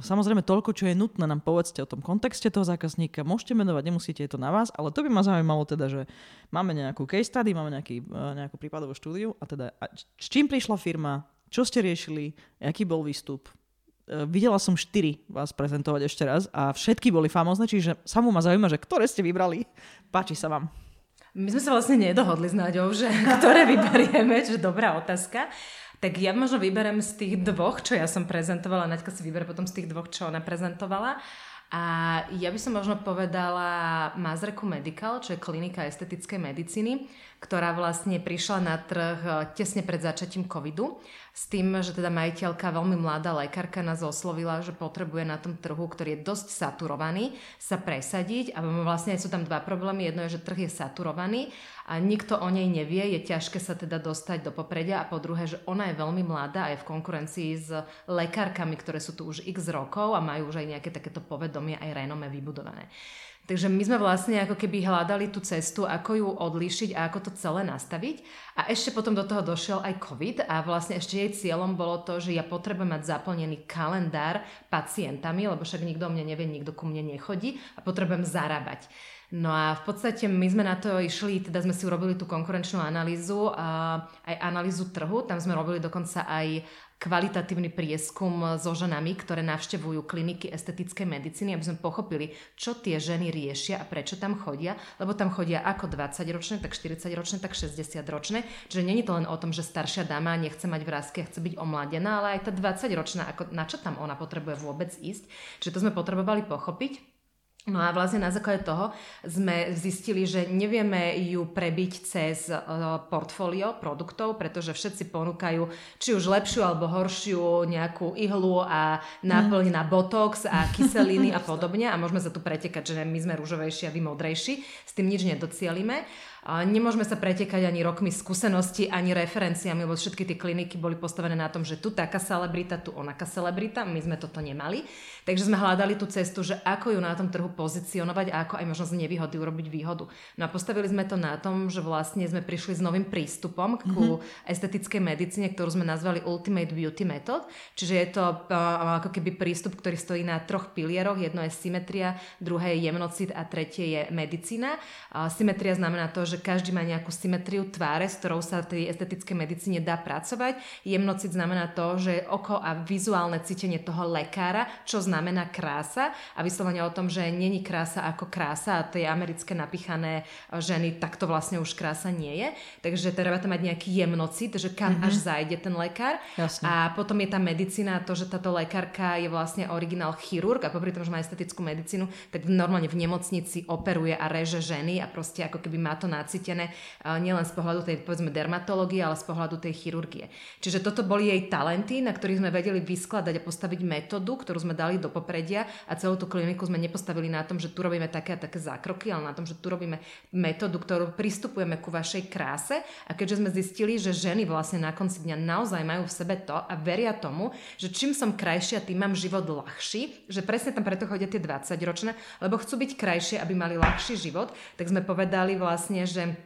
[SPEAKER 1] samozrejme toľko, čo je nutné, nám povedzte o tom kontexte toho zákazníka. Môžete menovať, nemusíte, je to na vás, ale to by ma zaujímalo teda, že máme nejakú case study, máme nejaký, e, nejakú prípadovú štúdiu a teda a s čím prišla firma, čo ste riešili, aký bol výstup. E, videla som štyri vás prezentovať ešte raz a všetky boli famózne, čiže samú ma zaujíma, že ktoré ste vybrali. Páči sa vám.
[SPEAKER 2] My sme sa vlastne nedohodli s Náďou, že ktoré vyberieme, že dobrá otázka. Tak ja možno vyberem z tých dvoch, čo ja som prezentovala, Naďka si vyberie potom z tých dvoch, čo ona prezentovala. A ja by som možno povedala Mazreku Medical, čo je klinika estetickej medicíny, ktorá vlastne prišla na trh eh, tesne pred začatím covidu s tým, že teda majiteľka, veľmi mladá lekárka nás oslovila, že potrebuje na tom trhu, ktorý je dosť saturovaný, sa presadiť a vlastne sú tam dva problémy. Jedno je, že trh je saturovaný a nikto o nej nevie, je ťažké sa teda dostať do popredia a po druhé, že ona je veľmi mladá a je v konkurencii s lekárkami, ktoré sú tu už x rokov a majú už aj nejaké takéto povedomie aj renome vybudované. Takže my sme vlastne ako keby hľadali tú cestu, ako ju odlíšiť a ako to celé nastaviť. A ešte potom do toho došiel aj COVID a vlastne ešte jej cieľom bolo to, že ja potrebujem mať zaplnený kalendár pacientami, lebo však nikto o mne nevie, nikto ku mne nechodí a potrebujem zarábať. No a v podstate my sme na to išli, teda sme si urobili tú konkurenčnú analýzu, aj analýzu trhu, tam sme robili dokonca aj kvalitatívny prieskum so ženami, ktoré navštevujú kliniky estetickej medicíny, aby sme pochopili, čo tie ženy riešia a prečo tam chodia, lebo tam chodia ako 20-ročné, tak 40-ročné, tak 60-ročné. Čiže není to len o tom, že staršia dáma nechce mať vrázky a chce byť omladená, ale aj tá 20-ročná, ako, na čo tam ona potrebuje vôbec ísť. Čiže to sme potrebovali pochopiť. No a vlastne na základe toho sme zistili, že nevieme ju prebiť cez uh, portfólio produktov, pretože všetci ponúkajú či už lepšiu alebo horšiu nejakú ihlu a náplň na botox a kyseliny a podobne a môžeme sa tu pretekať, že my sme rúžovejší a vy modrejší. S tým nič nedocielime. Nemôžeme sa pretekať ani rokmi skúsenosti, ani referenciami, lebo všetky tie kliniky boli postavené na tom, že tu taká celebrita, tu onaká celebrita, my sme toto nemali. Takže sme hľadali tú cestu, že ako ju na tom trhu pozicionovať a ako aj možno z nevýhody urobiť výhodu. No a postavili sme to na tom, že vlastne sme prišli s novým prístupom ku mm-hmm. estetickej medicíne, ktorú sme nazvali Ultimate Beauty Method. Čiže je to uh, ako keby prístup, ktorý stojí na troch pilieroch. Jedno je symetria, druhé je jemnocit a tretie je medicína. Uh, symetria znamená to, že každý má nejakú symetriu tváre, s ktorou sa tej estetickej medicíne dá pracovať. Jemnocit znamená to, že oko a vizuálne cítenie toho lekára, čo znamená krása a vyslovene o tom, že není krása ako krása a tie americké napichané ženy, tak to vlastne už krása nie je. Takže treba tam mať nejaký jemnocit, že kam mm-hmm. až zajde ten lekár.
[SPEAKER 1] Jasne.
[SPEAKER 2] A potom je tá medicína, to, že táto lekárka je vlastne originál chirurg a popri tom, že má estetickú medicínu, tak normálne v nemocnici operuje a reže ženy a proste ako keby má to na nacítené nielen z pohľadu tej povedzme dermatológie, ale z pohľadu tej chirurgie. Čiže toto boli jej talenty, na ktorých sme vedeli vyskladať a postaviť metódu, ktorú sme dali do popredia a celú tú kliniku sme nepostavili na tom, že tu robíme také a také zákroky, ale na tom, že tu robíme metódu, ktorú pristupujeme ku vašej kráse a keďže sme zistili, že ženy vlastne na konci dňa naozaj majú v sebe to a veria tomu, že čím som krajšia, tým mám život ľahší, že presne tam preto chodia tie 20 ročné, lebo chcú byť krajšie, aby mali ľahší život, tak sme povedali vlastne, že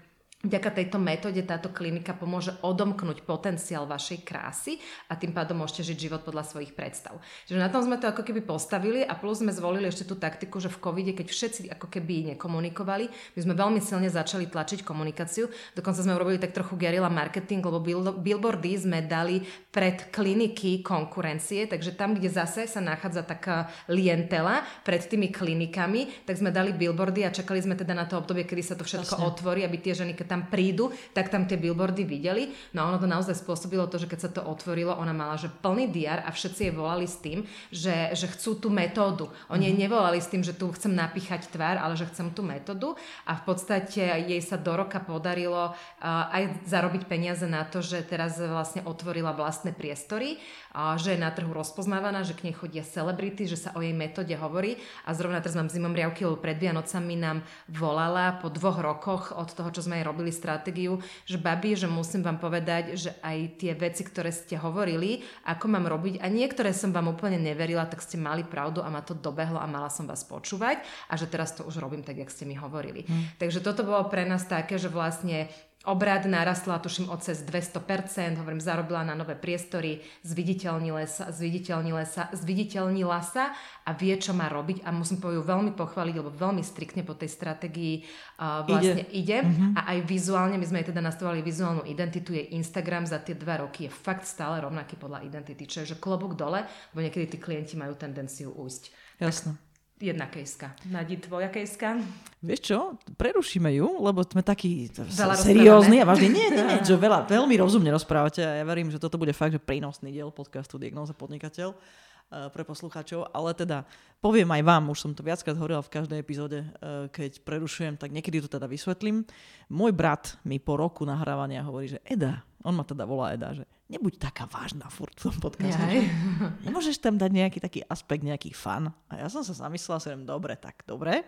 [SPEAKER 2] Vďaka tejto metóde táto klinika pomôže odomknúť potenciál vašej krásy a tým pádom môžete žiť život podľa svojich predstav. Čiže na tom sme to ako keby postavili a plus sme zvolili ešte tú taktiku, že v covide, keď všetci ako keby nekomunikovali, my sme veľmi silne začali tlačiť komunikáciu. Dokonca sme urobili tak trochu guerilla marketing, lebo billboardy sme dali pred kliniky konkurencie, takže tam, kde zase sa nachádza taká lientela pred tými klinikami, tak sme dali billboardy a čakali sme teda na to obdobie, kedy sa to všetko Vlastne. otvorí, aby tie ženy, keď tam prídu, tak tam tie billboardy videli. No a ono to naozaj spôsobilo to, že keď sa to otvorilo, ona mala že plný diar a všetci jej volali s tým, že, že chcú tú metódu. Oni mm-hmm. nevolali s tým, že tu chcem napíchať tvár, ale že chcem tú metódu a v podstate jej sa do roka podarilo uh, aj zarobiť peniaze na to, že teraz vlastne otvorila vlastné priestory, uh, že je na trhu rozpoznávaná, že k nej chodia celebrity, že sa o jej metóde hovorí a zrovna teraz mám zimom riavky, lebo pred Vianocami nám volala po dvoch rokoch od toho, čo sme jej robili robili stratégiu, že babi, že musím vám povedať, že aj tie veci, ktoré ste hovorili, ako mám robiť a niektoré som vám úplne neverila, tak ste mali pravdu a ma to dobehlo a mala som vás počúvať a že teraz to už robím tak, jak ste mi hovorili. Hmm. Takže toto bolo pre nás také, že vlastne Obrad narastla, tuším, o cez 200%, hovorím, zarobila na nové priestory, zviditeľnila sa, zviditeľnila sa, zviditeľnila sa a vie, čo má robiť a musím povedať veľmi pochváliť, lebo veľmi striktne po tej stratégii uh, vlastne ide, ide. Mm-hmm. a aj vizuálne, my sme jej teda nastavovali vizuálnu identitu, jej Instagram za tie dva roky je fakt stále rovnaký podľa identity, čo je, že klobúk dole, lebo niekedy tí klienti majú tendenciu újsť.
[SPEAKER 1] Jasné. Tak,
[SPEAKER 2] Jedna kejska. Nadi, tvoja kejska?
[SPEAKER 1] Vieš čo, prerušíme ju, lebo sme takí seriózni a vážne. Nie, nie, nie, že veľa, veľmi rozumne rozprávate a ja verím, že toto bude fakt, že prínosný diel podcastu Diagnoza podnikateľ eh, pre poslucháčov, ale teda poviem aj vám, už som to viackrát hovorila v každej epizóde, eh, keď prerušujem, tak niekedy to teda vysvetlím. Môj brat mi po roku nahrávania hovorí, že Eda, on ma teda volá Eda, že nebuď taká vážna furt v tom podcaste. Nemôžeš tam dať nejaký taký aspekt, nejaký fan. A ja som sa zamyslela, som dobre, tak dobre.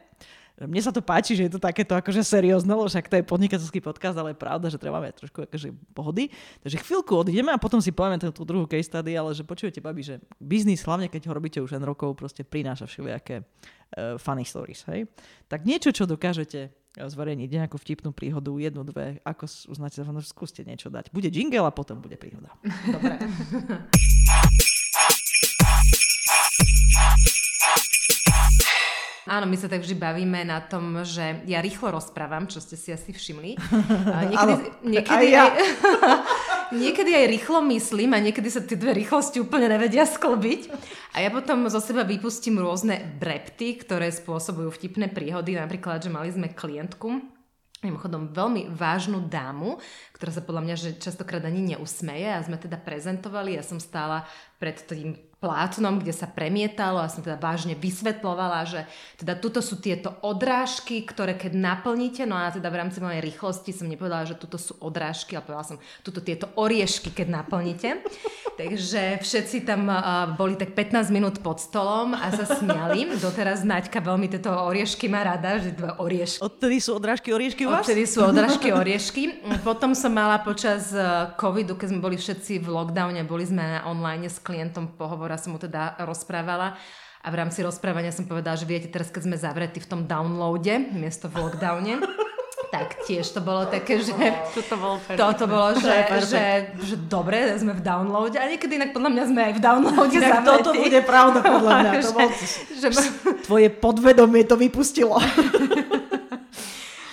[SPEAKER 1] Mne sa to páči, že je to takéto akože seriózne, lebo však to je podnikateľský podcast, ale je pravda, že treba mať trošku akože pohody. Takže chvíľku odídeme a potom si povieme tú druhú case study, ale že počujete, babi, že biznis, hlavne keď ho robíte už len rokov, proste prináša všelijaké uh, funny stories. Hej? Tak niečo, čo dokážete zverejniť nejakú vtipnú príhodu, jednu, dve, ako uznáte, skúste niečo dať. Bude jingle a potom bude príhoda. Dobre.
[SPEAKER 2] Áno, my sa tak vždy bavíme na tom, že ja rýchlo rozprávam, čo ste si asi všimli.
[SPEAKER 1] niekedy, niekedy, aj, ja. aj,
[SPEAKER 2] niekedy aj rýchlo myslím a niekedy sa tie dve rýchlosti úplne nevedia sklbiť. A ja potom zo seba vypustím rôzne brepty, ktoré spôsobujú vtipné príhody. Napríklad, že mali sme klientku, mimochodom veľmi vážnu dámu, ktorá sa podľa mňa že častokrát ani neusmeje a sme teda prezentovali, ja som stála pred tým plátnom, kde sa premietalo a som teda vážne vysvetlovala, že teda tuto sú tieto odrážky, ktoré keď naplníte, no a teda v rámci mojej rýchlosti som nepovedala, že tuto sú odrážky, ale povedala som tuto tieto oriešky, keď naplníte. Takže všetci tam uh, boli tak 15 minút pod stolom a sa smiali. Doteraz Naďka veľmi tieto oriešky má rada, že dva oriešky.
[SPEAKER 1] Odtedy sú odrážky oriešky u vás?
[SPEAKER 2] Odtedy sú odrážky oriešky. Potom som mala počas covidu, keď sme boli všetci v lockdowne, boli sme na online s klientom pohovor a som mu teda rozprávala. A v rámci rozprávania som povedala, že viete, teraz keď sme zavretí v tom downloade, miesto v lockdowne, tak tiež to bolo také, že...
[SPEAKER 3] Toto bolo,
[SPEAKER 2] toto bolo že, že, že, dobre, sme v downloade. A niekedy inak podľa mňa sme aj v downloade
[SPEAKER 1] zavretí. toto bude pravda podľa mňa. To bol, že, že, tvoje podvedomie to vypustilo.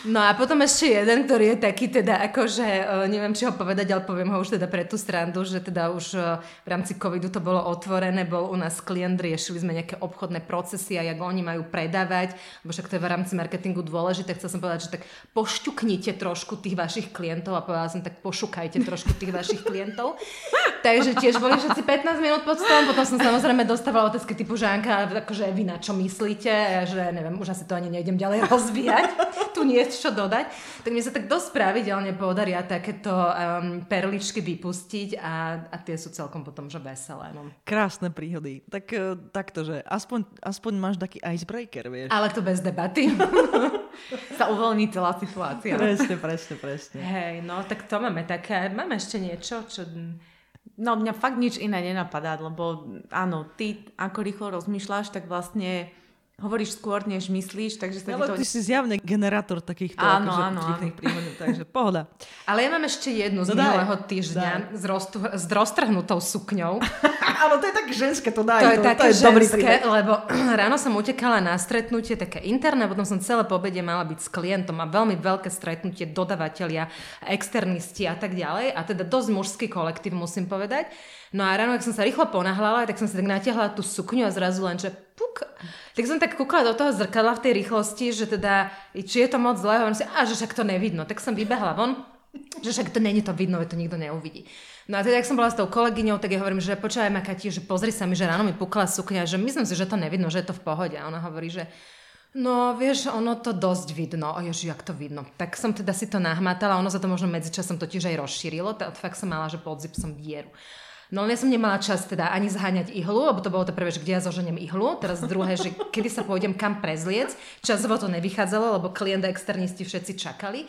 [SPEAKER 2] No a potom ešte jeden, ktorý je taký teda akože, neviem či ho povedať, ale poviem ho už teda pre tú strandu, že teda už uh, v rámci covidu to bolo otvorené, bol u nás klient, riešili sme nejaké obchodné procesy a jak oni majú predávať, lebo však to je v rámci marketingu dôležité, chcel som povedať, že tak pošťuknite trošku tých vašich klientov a povedala som tak pošukajte trošku tých vašich klientov. Takže tiež boli všetci 15 minút pod stolom, potom som samozrejme dostávala otázky typu Žánka, akože vy na čo myslíte, že neviem, už asi to ani nejdem ďalej rozvíjať, tu nie čo dodať, tak mi sa tak dosť pravidelne podaria takéto um, perličky vypustiť a, a tie sú celkom potom že veselé. No.
[SPEAKER 1] Krásne príhody. Tak uh, takto, že aspoň, aspoň máš taký icebreaker, vieš.
[SPEAKER 2] Ale to bez debaty.
[SPEAKER 3] sa uvoľní celá situácia.
[SPEAKER 1] Presne, presne, presne.
[SPEAKER 2] Hej, no tak to máme také. Máme ešte niečo, čo...
[SPEAKER 3] No mňa fakt nič iné nenapadá, lebo áno, ty ako rýchlo rozmýšľaš, tak vlastne hovoríš skôr, než myslíš, takže sa
[SPEAKER 1] Ale
[SPEAKER 3] to...
[SPEAKER 1] ty si zjavne generátor takýchto
[SPEAKER 3] áno,
[SPEAKER 1] akože
[SPEAKER 3] áno, áno.
[SPEAKER 1] príhodov, takže pohoda.
[SPEAKER 2] Ale ja mám ešte jednu z no minulého týždňa s, roztu, s roztrhnutou sukňou.
[SPEAKER 1] áno, to je tak ženské, to daj.
[SPEAKER 2] To, to je také to je ženské, lebo ráno som utekala na stretnutie, také interné, potom som celé pobede mala byť s klientom a veľmi veľké stretnutie dodavatelia, externisti a tak ďalej. A teda dosť mužský kolektív, musím povedať. No a ráno, ak som sa rýchlo ponahlala, tak som si tak natiahla tú sukňu a zrazu len, že puk. Tak som tak kúkala do toho zrkadla v tej rýchlosti, že teda, či je to moc zlé, hovorím si, a že však to nevidno. Tak som vybehla von, že však to není to vidno, to nikto neuvidí. No a teda, ak som bola s tou kolegyňou, tak ja hovorím, že počúvaj ma Kati, že pozri sa mi, že ráno mi pukla sukňa, že myslím si, že to nevidno, že je to v pohode. A ona hovorí, že No, vieš, ono to dosť vidno. A ježi, jak to vidno. Tak som teda si to nahmatala, ono sa to možno medzičasom totiž aj rozšírilo. Fakt som mala, že pod zipsom dieru. No ja som nemala čas teda ani zháňať ihlu, lebo to bolo to prvé, že kde ja zoženiem ihlu. Teraz druhé, že kedy sa pôjdem kam prezliec. Časovo to nevychádzalo, lebo klient a externisti všetci čakali.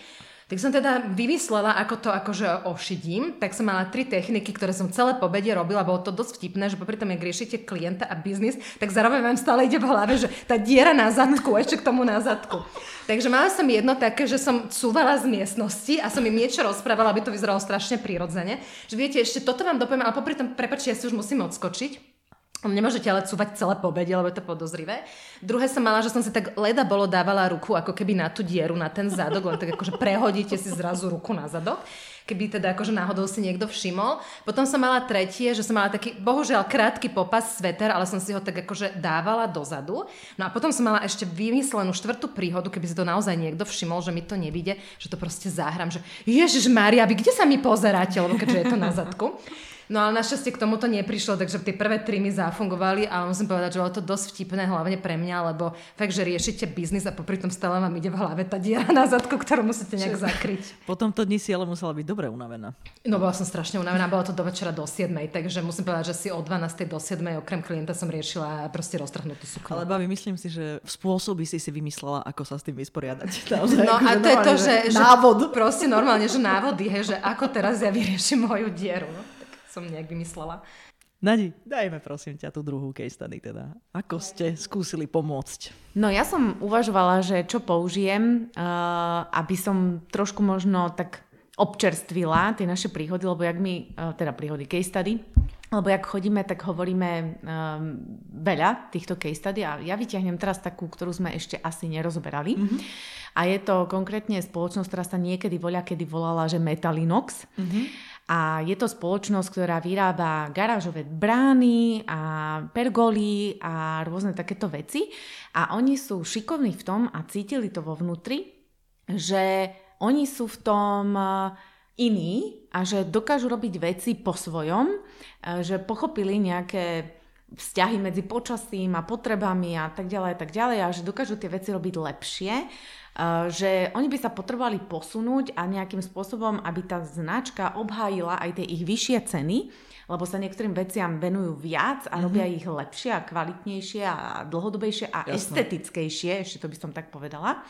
[SPEAKER 2] Tak som teda vymyslela, ako to akože ošidím. Tak som mala tri techniky, ktoré som celé po bede robila. Bolo to dosť vtipné, že popri tom, jak riešite klienta a biznis, tak zároveň vám stále ide v hlave, že tá diera na zadku, ešte k tomu na zadku. Takže mala som jedno také, že som cúvala z miestnosti a som im niečo rozprávala, aby to vyzeralo strašne prirodzene. Že viete, ešte toto vám dopoviem, ale popri tom, prepačte, ja si už musím odskočiť. Nemôžete ale cúvať celé pobede, lebo je to podozrivé. Druhé som mala, že som si tak leda bolo dávala ruku ako keby na tú dieru, na ten zadok, len tak akože prehodíte si zrazu ruku na zadok keby teda akože náhodou si niekto všimol. Potom som mala tretie, že som mala taký, bohužiaľ, krátky popas sveter, ale som si ho tak akože dávala dozadu. No a potom som mala ešte vymyslenú štvrtú príhodu, keby si to naozaj niekto všimol, že mi to nevíde, že to proste záhram, že Ježiš Maria, vy kde sa mi pozeráte, lebo keďže je to na zadku. No ale našťastie k tomuto neprišlo, takže tie prvé tri mi zafungovali, ale musím povedať, že bolo to dosť vtipné, hlavne pre mňa, lebo fakt, že riešite biznis a popri tom stále vám ide v hlave tá diera na zadku, ktorú musíte nejak zakryť.
[SPEAKER 1] Potom to dni si ale musela byť dobre unavená.
[SPEAKER 2] No bola som strašne unavená, bolo to do večera do 7, takže musím povedať, že si od 12. do 7. okrem klienta som riešila proste roztrhnutú sukňu.
[SPEAKER 1] Ale babi, myslím si, že spôsoby si si vymyslela, ako sa s tým vysporiadať.
[SPEAKER 2] Naozaj, no a to je to, že, že návod. proste normálne, že návody, he, že ako teraz ja vyrieším moju dieru. Som nejak vymyslela.
[SPEAKER 1] Nadi, dajme prosím ťa tú druhú case study teda. Ako ste skúsili pomôcť?
[SPEAKER 3] No ja som uvažovala, že čo použijem, uh, aby som trošku možno tak občerstvila tie naše príhody, lebo jak my, uh, teda príhody case study, lebo jak chodíme, tak hovoríme um, veľa týchto case study a ja vyťahnem teraz takú, ktorú sme ešte asi nerozoberali. Mm-hmm. A je to konkrétne spoločnosť, ktorá sa niekedy voľa, kedy volala, že Metalinox. Mm-hmm. A je to spoločnosť, ktorá vyrába garážové brány a pergoly a rôzne takéto veci. A oni sú šikovní v tom a cítili to vo vnútri, že oni sú v tom e, iní a že dokážu robiť veci po svojom, e, že pochopili nejaké vzťahy medzi počasím a potrebami a tak ďalej a tak ďalej a že dokážu tie veci robiť lepšie že oni by sa potrebovali posunúť a nejakým spôsobom, aby tá značka obhájila aj tie ich vyššie ceny, lebo sa niektorým veciam venujú viac a mm-hmm. robia ich lepšie a kvalitnejšie a dlhodobejšie a Jasne. estetickejšie, ešte to by som tak povedala.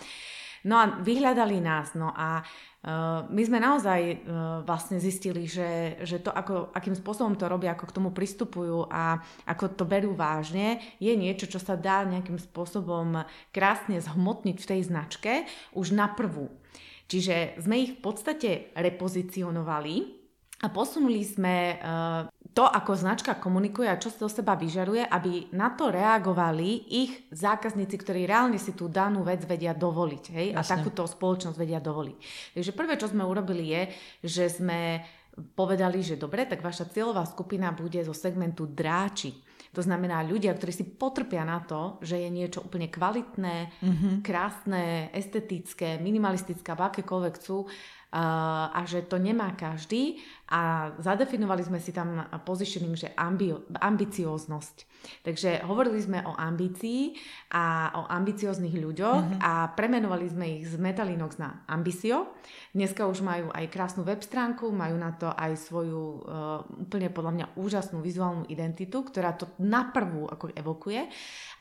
[SPEAKER 3] No a vyhľadali nás, no a my sme naozaj uh, vlastne zistili, že, že to, ako, akým spôsobom to robia, ako k tomu pristupujú a ako to berú vážne, je niečo, čo sa dá nejakým spôsobom krásne zhmotniť v tej značke už na prvú. Čiže sme ich v podstate repozicionovali a posunuli sme uh, to, ako značka komunikuje a čo sa do seba vyžaruje, aby na to reagovali ich zákazníci, ktorí reálne si tú danú vec vedia dovoliť. Hej? A takúto spoločnosť vedia dovoliť. Takže prvé, čo sme urobili je, že sme povedali, že dobre, tak vaša cieľová skupina bude zo segmentu dráči. To znamená ľudia, ktorí si potrpia na to, že je niečo úplne kvalitné, mm-hmm. krásne, estetické, minimalistické, akékoľvek chcú, a že to nemá každý a zadefinovali sme si tam positioning, že ambi- ambicióznosť. Takže hovorili sme o ambícii a o ambicióznych ľuďoch mm-hmm. a premenovali sme ich z Metalinox na Ambicio. Dneska už majú aj krásnu web stránku, majú na to aj svoju uh, úplne podľa mňa úžasnú vizuálnu identitu, ktorá to naprvú ako evokuje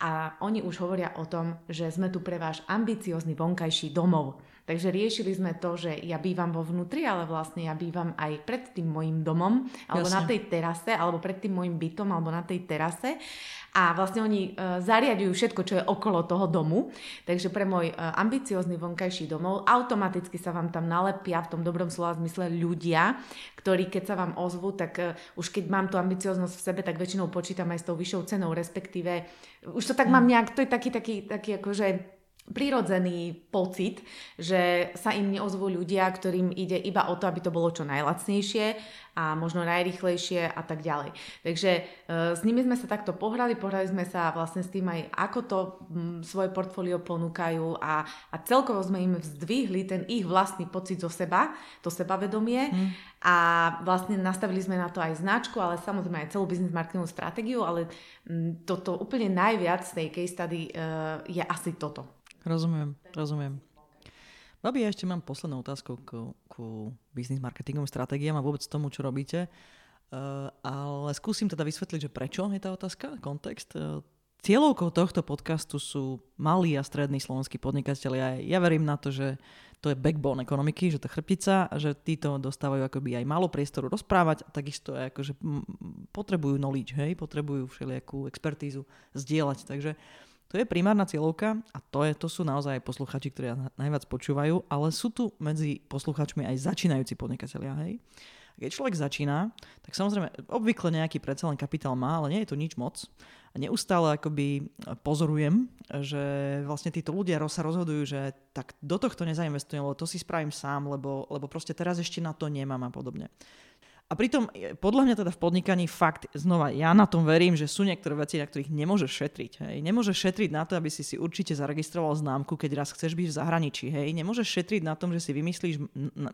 [SPEAKER 3] a oni už hovoria o tom, že sme tu pre váš ambiciózny vonkajší domov. Takže riešili sme to, že ja bývam vo vnútri, ale vlastne ja bývam aj pred tým môjim domom, alebo Jasne. na tej terase, alebo pred tým môjim bytom, alebo na tej terase. A vlastne oni uh, zariadujú všetko, čo je okolo toho domu. Takže pre môj uh, ambiciózny vonkajší domov automaticky sa vám tam nalepia v tom dobrom slova zmysle ľudia, ktorí keď sa vám ozvú, tak uh, už keď mám tú ambicioznosť v sebe, tak väčšinou počítam aj s tou vyššou cenou, respektíve už to tak mm. mám nejak, to je taký, taký, taký akože prirodzený pocit, že sa im neozvú ľudia, ktorým ide iba o to, aby to bolo čo najlacnejšie a možno najrychlejšie a tak ďalej. Takže e, s nimi sme sa takto pohrali, pohrali sme sa vlastne s tým aj, ako to m, svoje portfólio ponúkajú a, a celkovo sme im vzdvihli ten ich vlastný pocit zo seba, to sebavedomie hmm. a vlastne nastavili sme na to aj značku, ale samozrejme aj celú business marketingovú stratégiu, ale m, toto úplne najviac z tej case study e, je asi toto.
[SPEAKER 1] Rozumiem, rozumiem. Babi, ja ešte mám poslednú otázku ku, ku business marketingovým stratégiám a vôbec tomu, čo robíte. Uh, ale skúsim teda vysvetliť, že prečo je tá otázka, kontext. Uh, cieľovkou tohto podcastu sú malí a strední slovenskí podnikatelia. Ja verím na to, že to je backbone ekonomiky, že to chrbtica, že títo dostávajú akoby aj málo priestoru rozprávať a takisto aj akože potrebujú knowledge, hej, potrebujú všelijakú expertízu zdieľať. Takže uh, to je primárna cieľovka a to, je, to sú naozaj posluchači, ktorí najviac počúvajú, ale sú tu medzi posluchačmi aj začínajúci podnikatelia. Hej? Keď človek začína, tak samozrejme obvykle nejaký predsa len kapitál má, ale nie je to nič moc. A neustále akoby pozorujem, že vlastne títo ľudia sa rozhodujú, že tak do tohto nezainvestujem, lebo to si spravím sám, lebo, lebo proste teraz ešte na to nemám a podobne. A pritom, e, podľa mňa teda v podnikaní fakt, znova, ja na tom verím, že sú niektoré veci, na ktorých nemôžeš šetriť. Hej. Nemôžeš šetriť na to, aby si si určite zaregistroval známku, keď raz chceš byť v zahraničí. Hej. Nemôžeš šetriť na tom, že si vymyslíš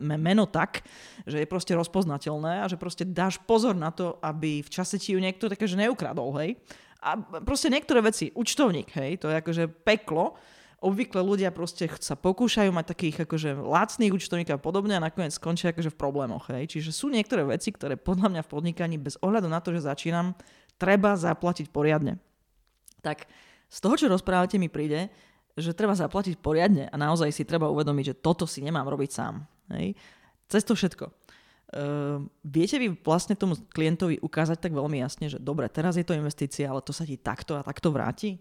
[SPEAKER 1] meno tak, že je proste rozpoznateľné a že proste dáš pozor na to, aby v čase ti ju niekto také, neukradol. Hej. A proste niektoré veci, účtovník, hej, to je akože peklo, obvykle ľudia proste sa pokúšajú mať takých akože lacných účtovníkov a podobne a nakoniec skončia akože v problémoch. Hej. Čiže sú niektoré veci, ktoré podľa mňa v podnikaní bez ohľadu na to, že začínam, treba zaplatiť poriadne. Tak z toho, čo rozprávate, mi príde, že treba zaplatiť poriadne a naozaj si treba uvedomiť, že toto si nemám robiť sám. Hej. Cez to všetko. Uh, viete vy vlastne tomu klientovi ukázať tak veľmi jasne, že dobre, teraz je to investícia, ale to sa ti takto a takto vráti?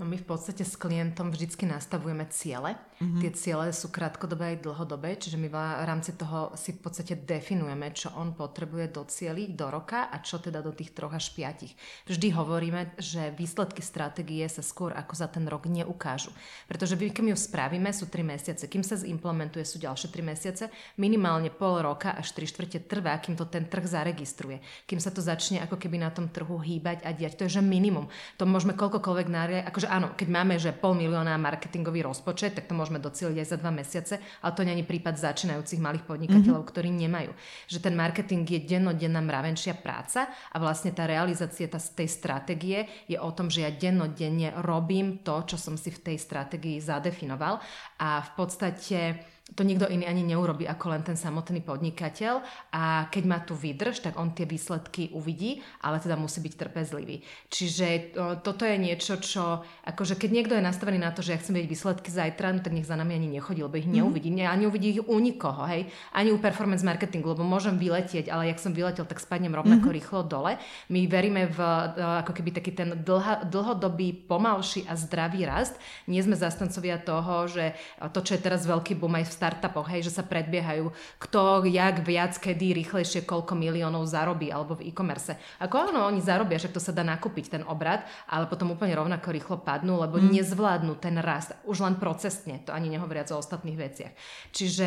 [SPEAKER 2] No my v podstate s klientom vždycky nastavujeme ciele. Mm-hmm. Tie ciele sú krátkodobé aj dlhodobé, čiže my v rámci toho si v podstate definujeme, čo on potrebuje docieliť do roka a čo teda do tých troch až piatich. Vždy hovoríme, že výsledky stratégie sa skôr ako za ten rok neukážu. Pretože my, keď ju spravíme, sú tri mesiace. Kým sa zimplementuje, sú ďalšie tri mesiace. Minimálne pol roka až tri štvrte trvá, kým to ten trh zaregistruje. Kým sa to začne ako keby na tom trhu hýbať a diať. To je že minimum. To môžeme koľkokoľvek nárie, ako akože áno, keď máme, že pol milióna marketingový rozpočet, tak to môžeme docieliť aj za dva mesiace, ale to není prípad začínajúcich malých podnikateľov, mm-hmm. ktorí nemajú. Že ten marketing je dennodenná mravenčia práca a vlastne tá realizácia tá, tej stratégie je o tom, že ja dennodenne robím to, čo som si v tej stratégii zadefinoval a v podstate to nikto iný ani neurobi ako len ten samotný podnikateľ a keď má tu vydrž, tak on tie výsledky uvidí, ale teda musí byť trpezlivý. Čiže toto je niečo, čo akože keď niekto je nastavený na to, že ja chcem vidieť výsledky zajtra, no tak nech za nami ani nechodí, lebo ich mhm. neuvidí. Mm-hmm. Ani uvidí ich u nikoho, hej. Ani u performance marketingu, lebo môžem vyletieť, ale jak som vyletel, tak spadnem rovnako mm-hmm. rýchlo dole. My veríme v ako keby taký ten dlha, dlhodobý, pomalší a zdravý rast. Nie sme zastancovia toho, že to, čo je teraz veľký boom aj v startupoch, hej, že sa predbiehajú, kto, jak, viac, kedy, rýchlejšie, koľko miliónov zarobí, alebo v e-commerce. Ako áno, oni zarobia, že to sa dá nakúpiť ten obrad, ale potom úplne rovnako rýchlo padnú, lebo mm. nezvládnu ten rast, už len procesne, to ani nehovoriac o ostatných veciach. Čiže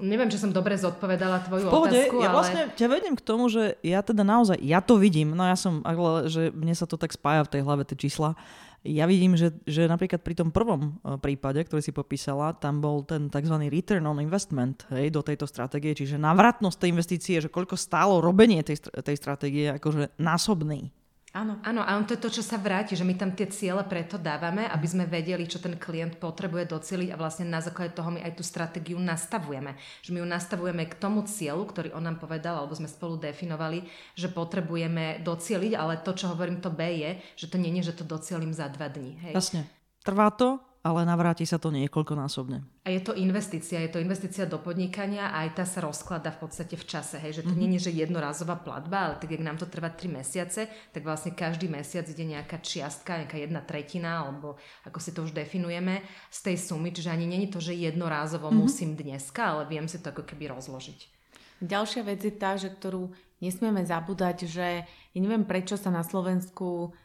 [SPEAKER 2] Neviem, či som dobre zodpovedala tvoju v pohode, otázku,
[SPEAKER 1] ja
[SPEAKER 2] ale...
[SPEAKER 1] vlastne ťa vedem k tomu, že ja teda naozaj, ja to vidím, no ja som, že mne sa to tak spája v tej hlave, tie čísla, ja vidím, že, že napríklad pri tom prvom e, prípade, ktorý si popísala, tam bol ten tzv. return on investment hej, do tejto stratégie, čiže navratnosť tej investície, že koľko stálo robenie tej, tej stratégie, akože násobný.
[SPEAKER 2] Áno. Áno, a to je to, čo sa vráti, že my tam tie ciele preto dávame, aby sme vedeli, čo ten klient potrebuje doceliť a vlastne na základe toho my aj tú stratégiu nastavujeme. Že my ju nastavujeme k tomu cieľu, ktorý on nám povedal, alebo sme spolu definovali, že potrebujeme docieliť, ale to, čo hovorím, to B je, že to nie je, že to docielím za dva dní. Hej.
[SPEAKER 1] Jasne. Trvá to, ale navráti sa to niekoľkonásobne.
[SPEAKER 2] A je to investícia, je to investícia do podnikania a aj tá sa rozklada v podstate v čase, hej, že to mm-hmm. nie je, že jednorázová platba, ale tak, jak nám to trvá 3 mesiace, tak vlastne každý mesiac ide nejaká čiastka, nejaká jedna tretina, alebo ako si to už definujeme, z tej sumy, čiže ani není to, že jednorázovo mm-hmm. musím dneska, ale viem si to ako keby rozložiť.
[SPEAKER 3] Ďalšia vec je tá, že ktorú nesmieme zabúdať, že ja neviem prečo sa na Slovensku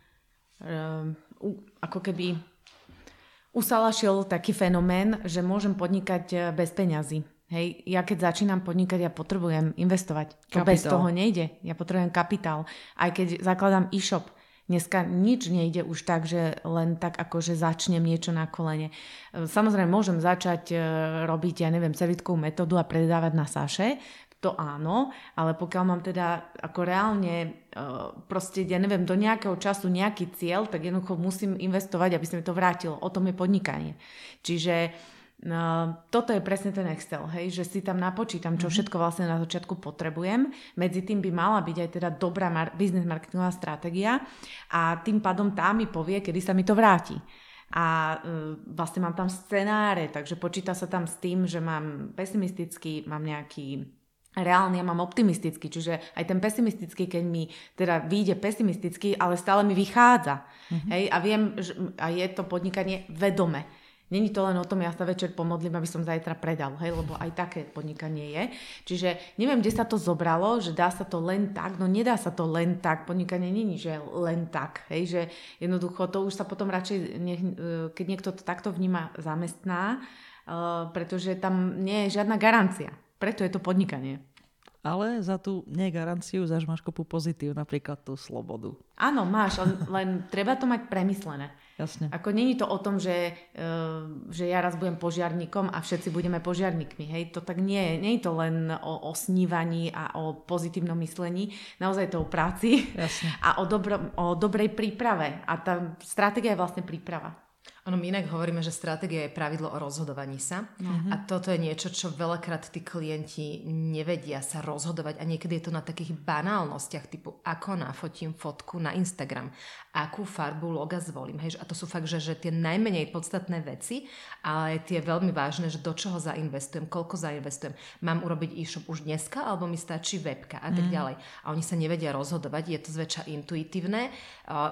[SPEAKER 3] um, ako keby usalašil taký fenomén, že môžem podnikať eh, bez peňazí. Hej, ja keď začínam podnikať, ja potrebujem investovať. To kapitál. bez toho nejde. Ja potrebujem kapitál. Aj keď zakladám e-shop, Dneska nič nejde už tak, že len tak ako, že začnem niečo na kolene. Eh, samozrejme, môžem začať eh, robiť, ja neviem, celitkovú metódu a predávať na Saše, to áno, ale pokiaľ mám teda ako reálne uh, proste, ja neviem, do nejakého času nejaký cieľ, tak jednoducho musím investovať, aby sa mi to vrátilo. O tom je podnikanie. Čiže uh, toto je presne ten Excel, hej, že si tam napočítam, čo mhm. všetko vlastne na začiatku potrebujem. Medzi tým by mala byť aj teda dobrá mar- business marketingová stratégia a tým pádom tá mi povie, kedy sa mi to vráti a uh, vlastne mám tam scenáre, takže počíta sa tam s tým, že mám pesimistický, mám nejaký reálny, ja mám optimistický, čiže aj ten pesimistický, keď mi teda vyjde pesimisticky, ale stále mi vychádza. Mm-hmm. Hej, a viem, že, a je to podnikanie vedome. Není to len o tom, ja sa večer pomodlím, aby som zajtra predal, hej, lebo aj také podnikanie je. Čiže neviem, kde sa to zobralo, že dá sa to len tak, no nedá sa to len tak, podnikanie není, že len tak, hej, že jednoducho to už sa potom radšej, nech, e, keď niekto to takto vníma, zamestná, uh, pretože tam nie je žiadna garancia. Preto je to podnikanie.
[SPEAKER 1] Ale za tú negaranciu zaž máš kopu pozitív, napríklad tú slobodu.
[SPEAKER 3] Áno, máš, len, treba to mať premyslené.
[SPEAKER 1] Jasne.
[SPEAKER 3] Ako není to o tom, že, uh, že ja raz budem požiarníkom a všetci budeme požiarníkmi. Hej, to tak nie je. Nie je to len o, o snívaní a o pozitívnom myslení. Naozaj to o práci
[SPEAKER 1] Jasne.
[SPEAKER 3] a o, dobro, o dobrej príprave. A tá stratégia je vlastne príprava.
[SPEAKER 2] Ono, my inak hovoríme, že stratégia je pravidlo o rozhodovaní sa. Uh-huh. A toto je niečo, čo veľakrát tí klienti nevedia sa rozhodovať. A niekedy je to na takých banálnostiach, typu ako nafotím fotku na Instagram, akú farbu loga zvolím. Hej, a to sú fakt, že, že tie najmenej podstatné veci, ale tie veľmi vážne, že do čoho zainvestujem, koľko zainvestujem. Mám urobiť e-shop už dneska, alebo mi stačí webka a tak uh-huh. ďalej. A oni sa nevedia rozhodovať, je to zväčša intuitívne.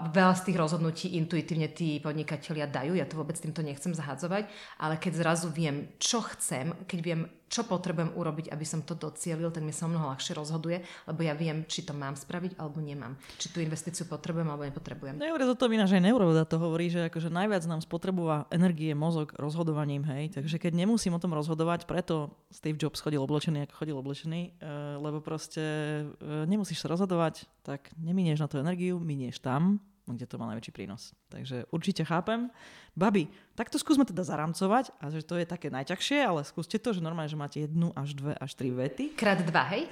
[SPEAKER 2] Veľa z tých rozhodnutí intuitívne tí podnikatelia dajú ja to vôbec týmto nechcem zahadzovať, ale keď zrazu viem, čo chcem, keď viem, čo potrebujem urobiť, aby som to docielil, tak mi sa mnoho ľahšie rozhoduje, lebo ja viem, či to mám spraviť alebo nemám. Či tú investíciu potrebujem alebo nepotrebujem.
[SPEAKER 1] Neure to ináč aj neurovoda to hovorí, že akože najviac nám spotrebuje energie mozog rozhodovaním, hej. Takže keď nemusím o tom rozhodovať, preto Steve Jobs chodil oblečený, ako chodil oblečený, uh, lebo proste uh, nemusíš sa rozhodovať, tak neminieš na tú energiu, minieš tam kde to má najväčší prínos. Takže určite chápem. Babi, tak to skúsme teda zaramcovať, a že to je také najťažšie, ale skúste to, že normálne, že máte jednu až dve až tri vety.
[SPEAKER 2] Krát dva, hej?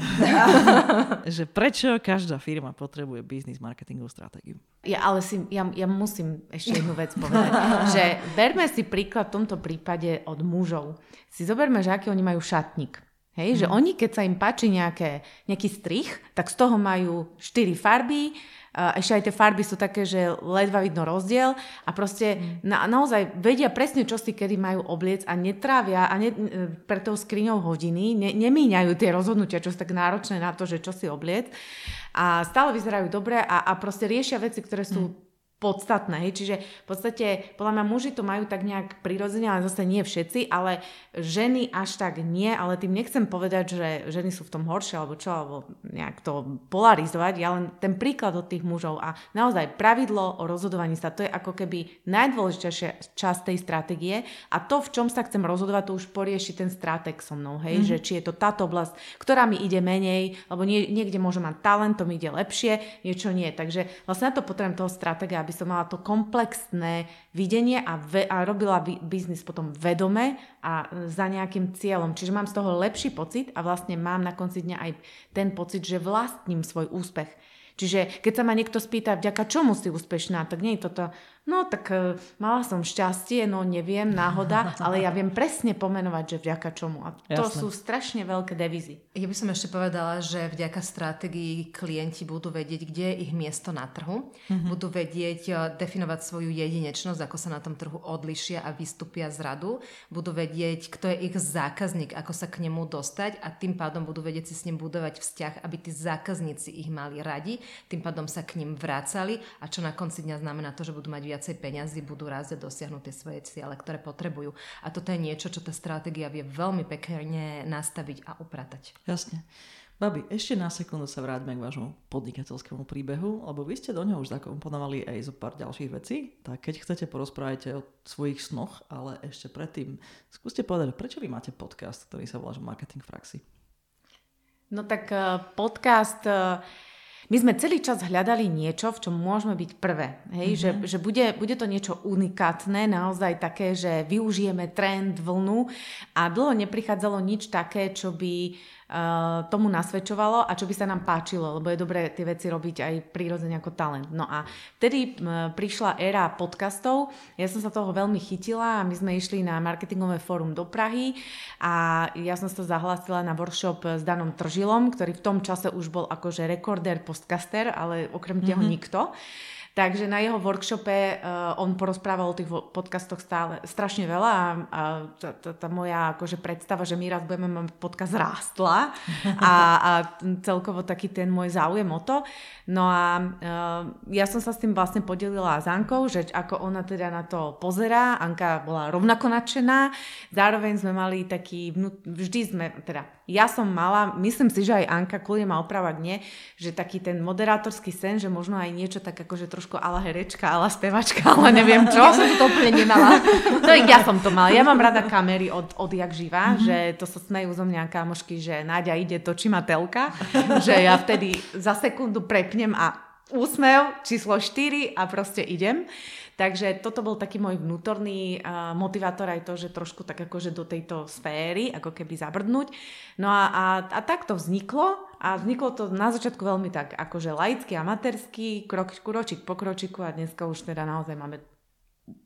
[SPEAKER 1] že prečo každá firma potrebuje biznis marketingovú stratégiu.
[SPEAKER 3] Ja, ale si, ja, ja musím ešte jednu vec povedať, že berme si príklad v tomto prípade od mužov. Si zoberme, že aký oni majú šatník. Hej, mm. že oni, keď sa im páči nejaké, nejaký strich, tak z toho majú štyri farby, a ešte aj tie farby sú také, že ledva vidno rozdiel a proste mm. na, naozaj vedia presne, čo si kedy majú obliec a netrávia a ne, pre tou skriňou hodiny, ne, nemíňajú tie rozhodnutia, čo sú tak náročné na to, že čo si obliec a stále vyzerajú dobre a, a proste riešia veci, ktoré sú mm podstatné. Hej. Čiže v podstate, podľa mňa muži to majú tak nejak prirodzene, ale zase nie všetci, ale ženy až tak nie, ale tým nechcem povedať, že ženy sú v tom horšie alebo čo, alebo nejak to polarizovať. Ja len ten príklad od tých mužov a naozaj pravidlo o rozhodovaní sa, to je ako keby najdôležitejšia časť tej stratégie a to, v čom sa chcem rozhodovať, to už porieši ten stratég so mnou, hej, mm-hmm. že či je to táto oblasť, ktorá mi ide menej, alebo nie, niekde môžem mať talent, to mi ide lepšie, niečo nie. Takže vlastne na to potrebujem toho stratéga, aby som mala to komplexné videnie a, ve, a robila biznis potom vedome a za nejakým cieľom. Čiže mám z toho lepší pocit a vlastne mám na konci dňa aj ten pocit, že vlastním svoj úspech. Čiže keď sa ma niekto spýta, vďaka čomu si úspešná, tak nie je toto, No tak uh, mala som šťastie, no neviem, náhoda, ale ja viem presne pomenovať, že vďaka čomu. A to Jasne. sú strašne veľké devizy.
[SPEAKER 2] Ja by som ešte povedala, že vďaka stratégii klienti budú vedieť, kde je ich miesto na trhu. Mm-hmm. Budú vedieť uh, definovať svoju jedinečnosť, ako sa na tom trhu odlišia a vystúpia z radu. Budú vedieť, kto je ich zákazník, ako sa k nemu dostať a tým pádom budú vedieť si s ním budovať vzťah, aby tí zákazníci ich mali radi, tým pádom sa k ním vrácali a čo na konci dňa znamená to, že budú mať viacej peňazí, budú rázať dosiahnuť tie svoje ciele, ktoré potrebujú. A toto je niečo, čo tá stratégia vie veľmi pekne nastaviť a upratať.
[SPEAKER 1] Jasne. Babi, ešte na sekundu sa vráťme k vášmu podnikateľskému príbehu, lebo vy ste do neho už zakomponovali aj zo pár ďalších vecí, tak keď chcete, porozprávajte o svojich snoch, ale ešte predtým skúste povedať, prečo vy máte podcast, ktorý sa volá Marketing v praxi?
[SPEAKER 3] No tak eh, podcast uh my sme celý čas hľadali niečo, v čom môžeme byť prvé. Hej? Mm-hmm. Že, že bude, bude to niečo unikátne, naozaj také, že využijeme trend, vlnu a dlho neprichádzalo nič také, čo by tomu nasvedčovalo a čo by sa nám páčilo, lebo je dobré tie veci robiť aj prírodzene ako talent. No a vtedy prišla éra podcastov, ja som sa toho veľmi chytila a my sme išli na marketingové fórum do Prahy a ja som sa zahlásila na workshop s Danom Tržilom, ktorý v tom čase už bol akože rekorder podcaster, ale okrem mm-hmm. nikto. Takže na jeho workshope uh, on porozprával o tých podcastoch stále strašne veľa a, a tá, tá, moja akože predstava, že my raz budeme mať podcast rástla a, a celkovo taký ten môj záujem o to. No a uh, ja som sa s tým vlastne podelila s Ankou, že ako ona teda na to pozerá. Anka bola rovnako nadšená. Zároveň sme mali taký, vždy sme, teda ja som mala, myslím si, že aj Anka, kľudne ma opravať nie, že taký ten moderátorský sen, že možno aj niečo tak akože trošku ala herečka, ala spevačka, ale neviem čo.
[SPEAKER 2] Ja som to úplne nemala.
[SPEAKER 3] No ja som to mala. Ja mám rada kamery od, od jak živa, mm-hmm. že to sa smejú zo mňa kamošky, že Náďa ide, točí ma telka, že ja vtedy za sekundu prepnem a úsmev, číslo 4 a proste idem. Takže toto bol taký môj vnútorný uh, motivátor aj to, že trošku tak akože do tejto sféry, ako keby zabrdnúť. No a, a, a tak to vzniklo a vzniklo to na začiatku veľmi tak akože laicky, amatérsky, krok, kročík po kročiku a dneska už teda naozaj máme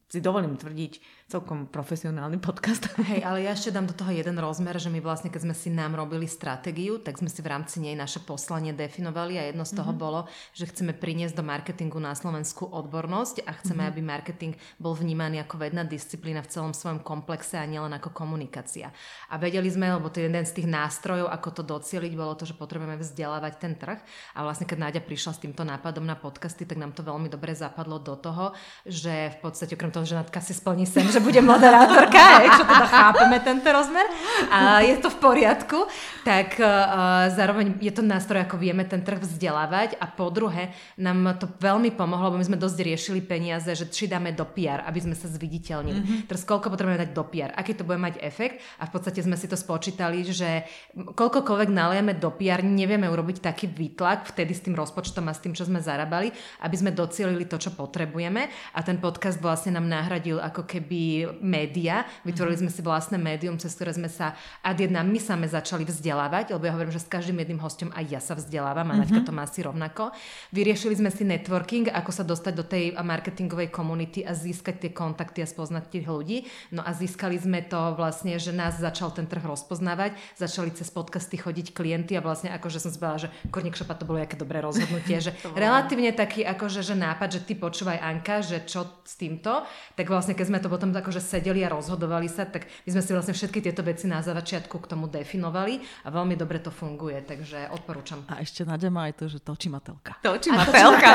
[SPEAKER 3] si dovolím tvrdiť, celkom profesionálny podcast.
[SPEAKER 2] Hej, ale ja ešte dám do toho jeden rozmer, že my vlastne, keď sme si nám robili stratégiu, tak sme si v rámci nej naše poslanie definovali a jedno z toho mm-hmm. bolo, že chceme priniesť do marketingu na Slovensku odbornosť a chceme, mm-hmm. aby marketing bol vnímaný ako vedná disciplína v celom svojom komplexe a nielen ako komunikácia. A vedeli sme, lebo to je jeden z tých nástrojov, ako to docieliť, bolo to, že potrebujeme vzdelávať ten trh. A vlastne, keď Náďa prišla s týmto nápadom na podcasty, tak nám to veľmi dobre zapadlo do toho, že v podstate okrem to, že Natka si splní sem, že bude moderátorka, že teda chápeme tento rozmer. A je to v poriadku, tak uh, zároveň je to nástroj, ako vieme ten trh vzdelávať. A po druhé nám to veľmi pomohlo, lebo my sme dosť riešili peniaze, že či dáme do PR, aby sme sa zviditeľnili. Mm-hmm. Teraz koľko potrebujeme dať do PR, aký to bude mať efekt? A v podstate sme si to spočítali, že koľkokoľvek nalieme do PR, nevieme urobiť taký výtlak vtedy s tým rozpočtom a s tým, čo sme zarábali, aby sme docielili to, čo potrebujeme. A ten podcast vlastne nám nahradil ako keby média. Vytvorili mm-hmm. sme si vlastné médium, cez ktoré sme sa ad jedna my same začali vzdelávať, lebo ja hovorím, že s každým jedným hostom aj ja sa vzdelávam a mm-hmm. Naďka to má asi rovnako. Vyriešili sme si networking, ako sa dostať do tej marketingovej komunity a získať tie kontakty a spoznať tých ľudí. No a získali sme to vlastne, že nás začal ten trh rozpoznávať, začali cez podcasty chodiť klienty a vlastne akože som si povedala, že Korník Šopa to bolo aké dobré rozhodnutie, že relatívne taký akože, že nápad, že ty počúvaj Anka, že čo s týmto, tak vlastne keď sme to potom akože sedeli a rozhodovali sa, tak my sme si vlastne všetky tieto veci na začiatku k tomu definovali a veľmi dobre to funguje, takže odporúčam.
[SPEAKER 1] A ešte Nadia má aj to, že točimatelka.
[SPEAKER 3] Točimatelka.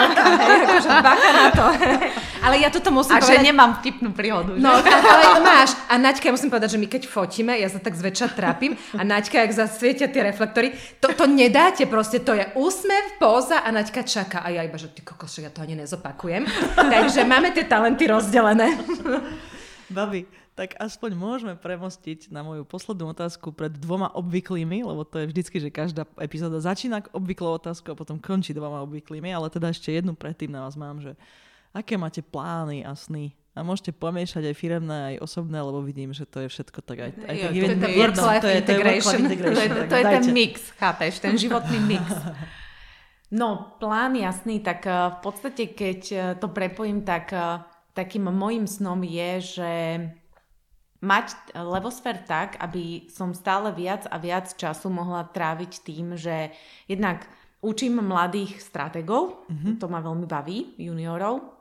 [SPEAKER 2] akože bacha na to. ale ja toto musím
[SPEAKER 3] a povedať. že nemám vtipnú príhodu.
[SPEAKER 2] No, ale máš. A Naďka, ja musím povedať, že my keď fotíme, ja sa tak zväčša trápim a Naďka, ak zasvietia tie reflektory, to, to nedáte proste, to je úsmev, póza a Naďka čaká. A ja iba, že ty kokos, ja to ani nezopakujem. Takže máme tie talenty rozdelené.
[SPEAKER 1] Babi, tak aspoň môžeme premostiť na moju poslednú otázku pred dvoma obvyklými, lebo to je vždycky, že každá epizóda začína obvyklou otázkou a potom končí dvoma obvyklými, ale teda ešte jednu predtým na vás mám, že aké máte plány a sny? A môžete pomiešať aj firemné, aj osobné, lebo vidím, že to je všetko tak aj, aj
[SPEAKER 2] jo, tak to, je, to, je, to, je, to, je,
[SPEAKER 3] to je ten mix, chápeš, ten životný mix. No, plán jasný, tak eh, v podstate, keď eh, to prepojím, tak eh, takým môjim snom je, že mať levosfér tak, aby som stále viac a viac času mohla tráviť tým, že jednak učím mladých strategov, mm-hmm. to ma veľmi baví, juniorov,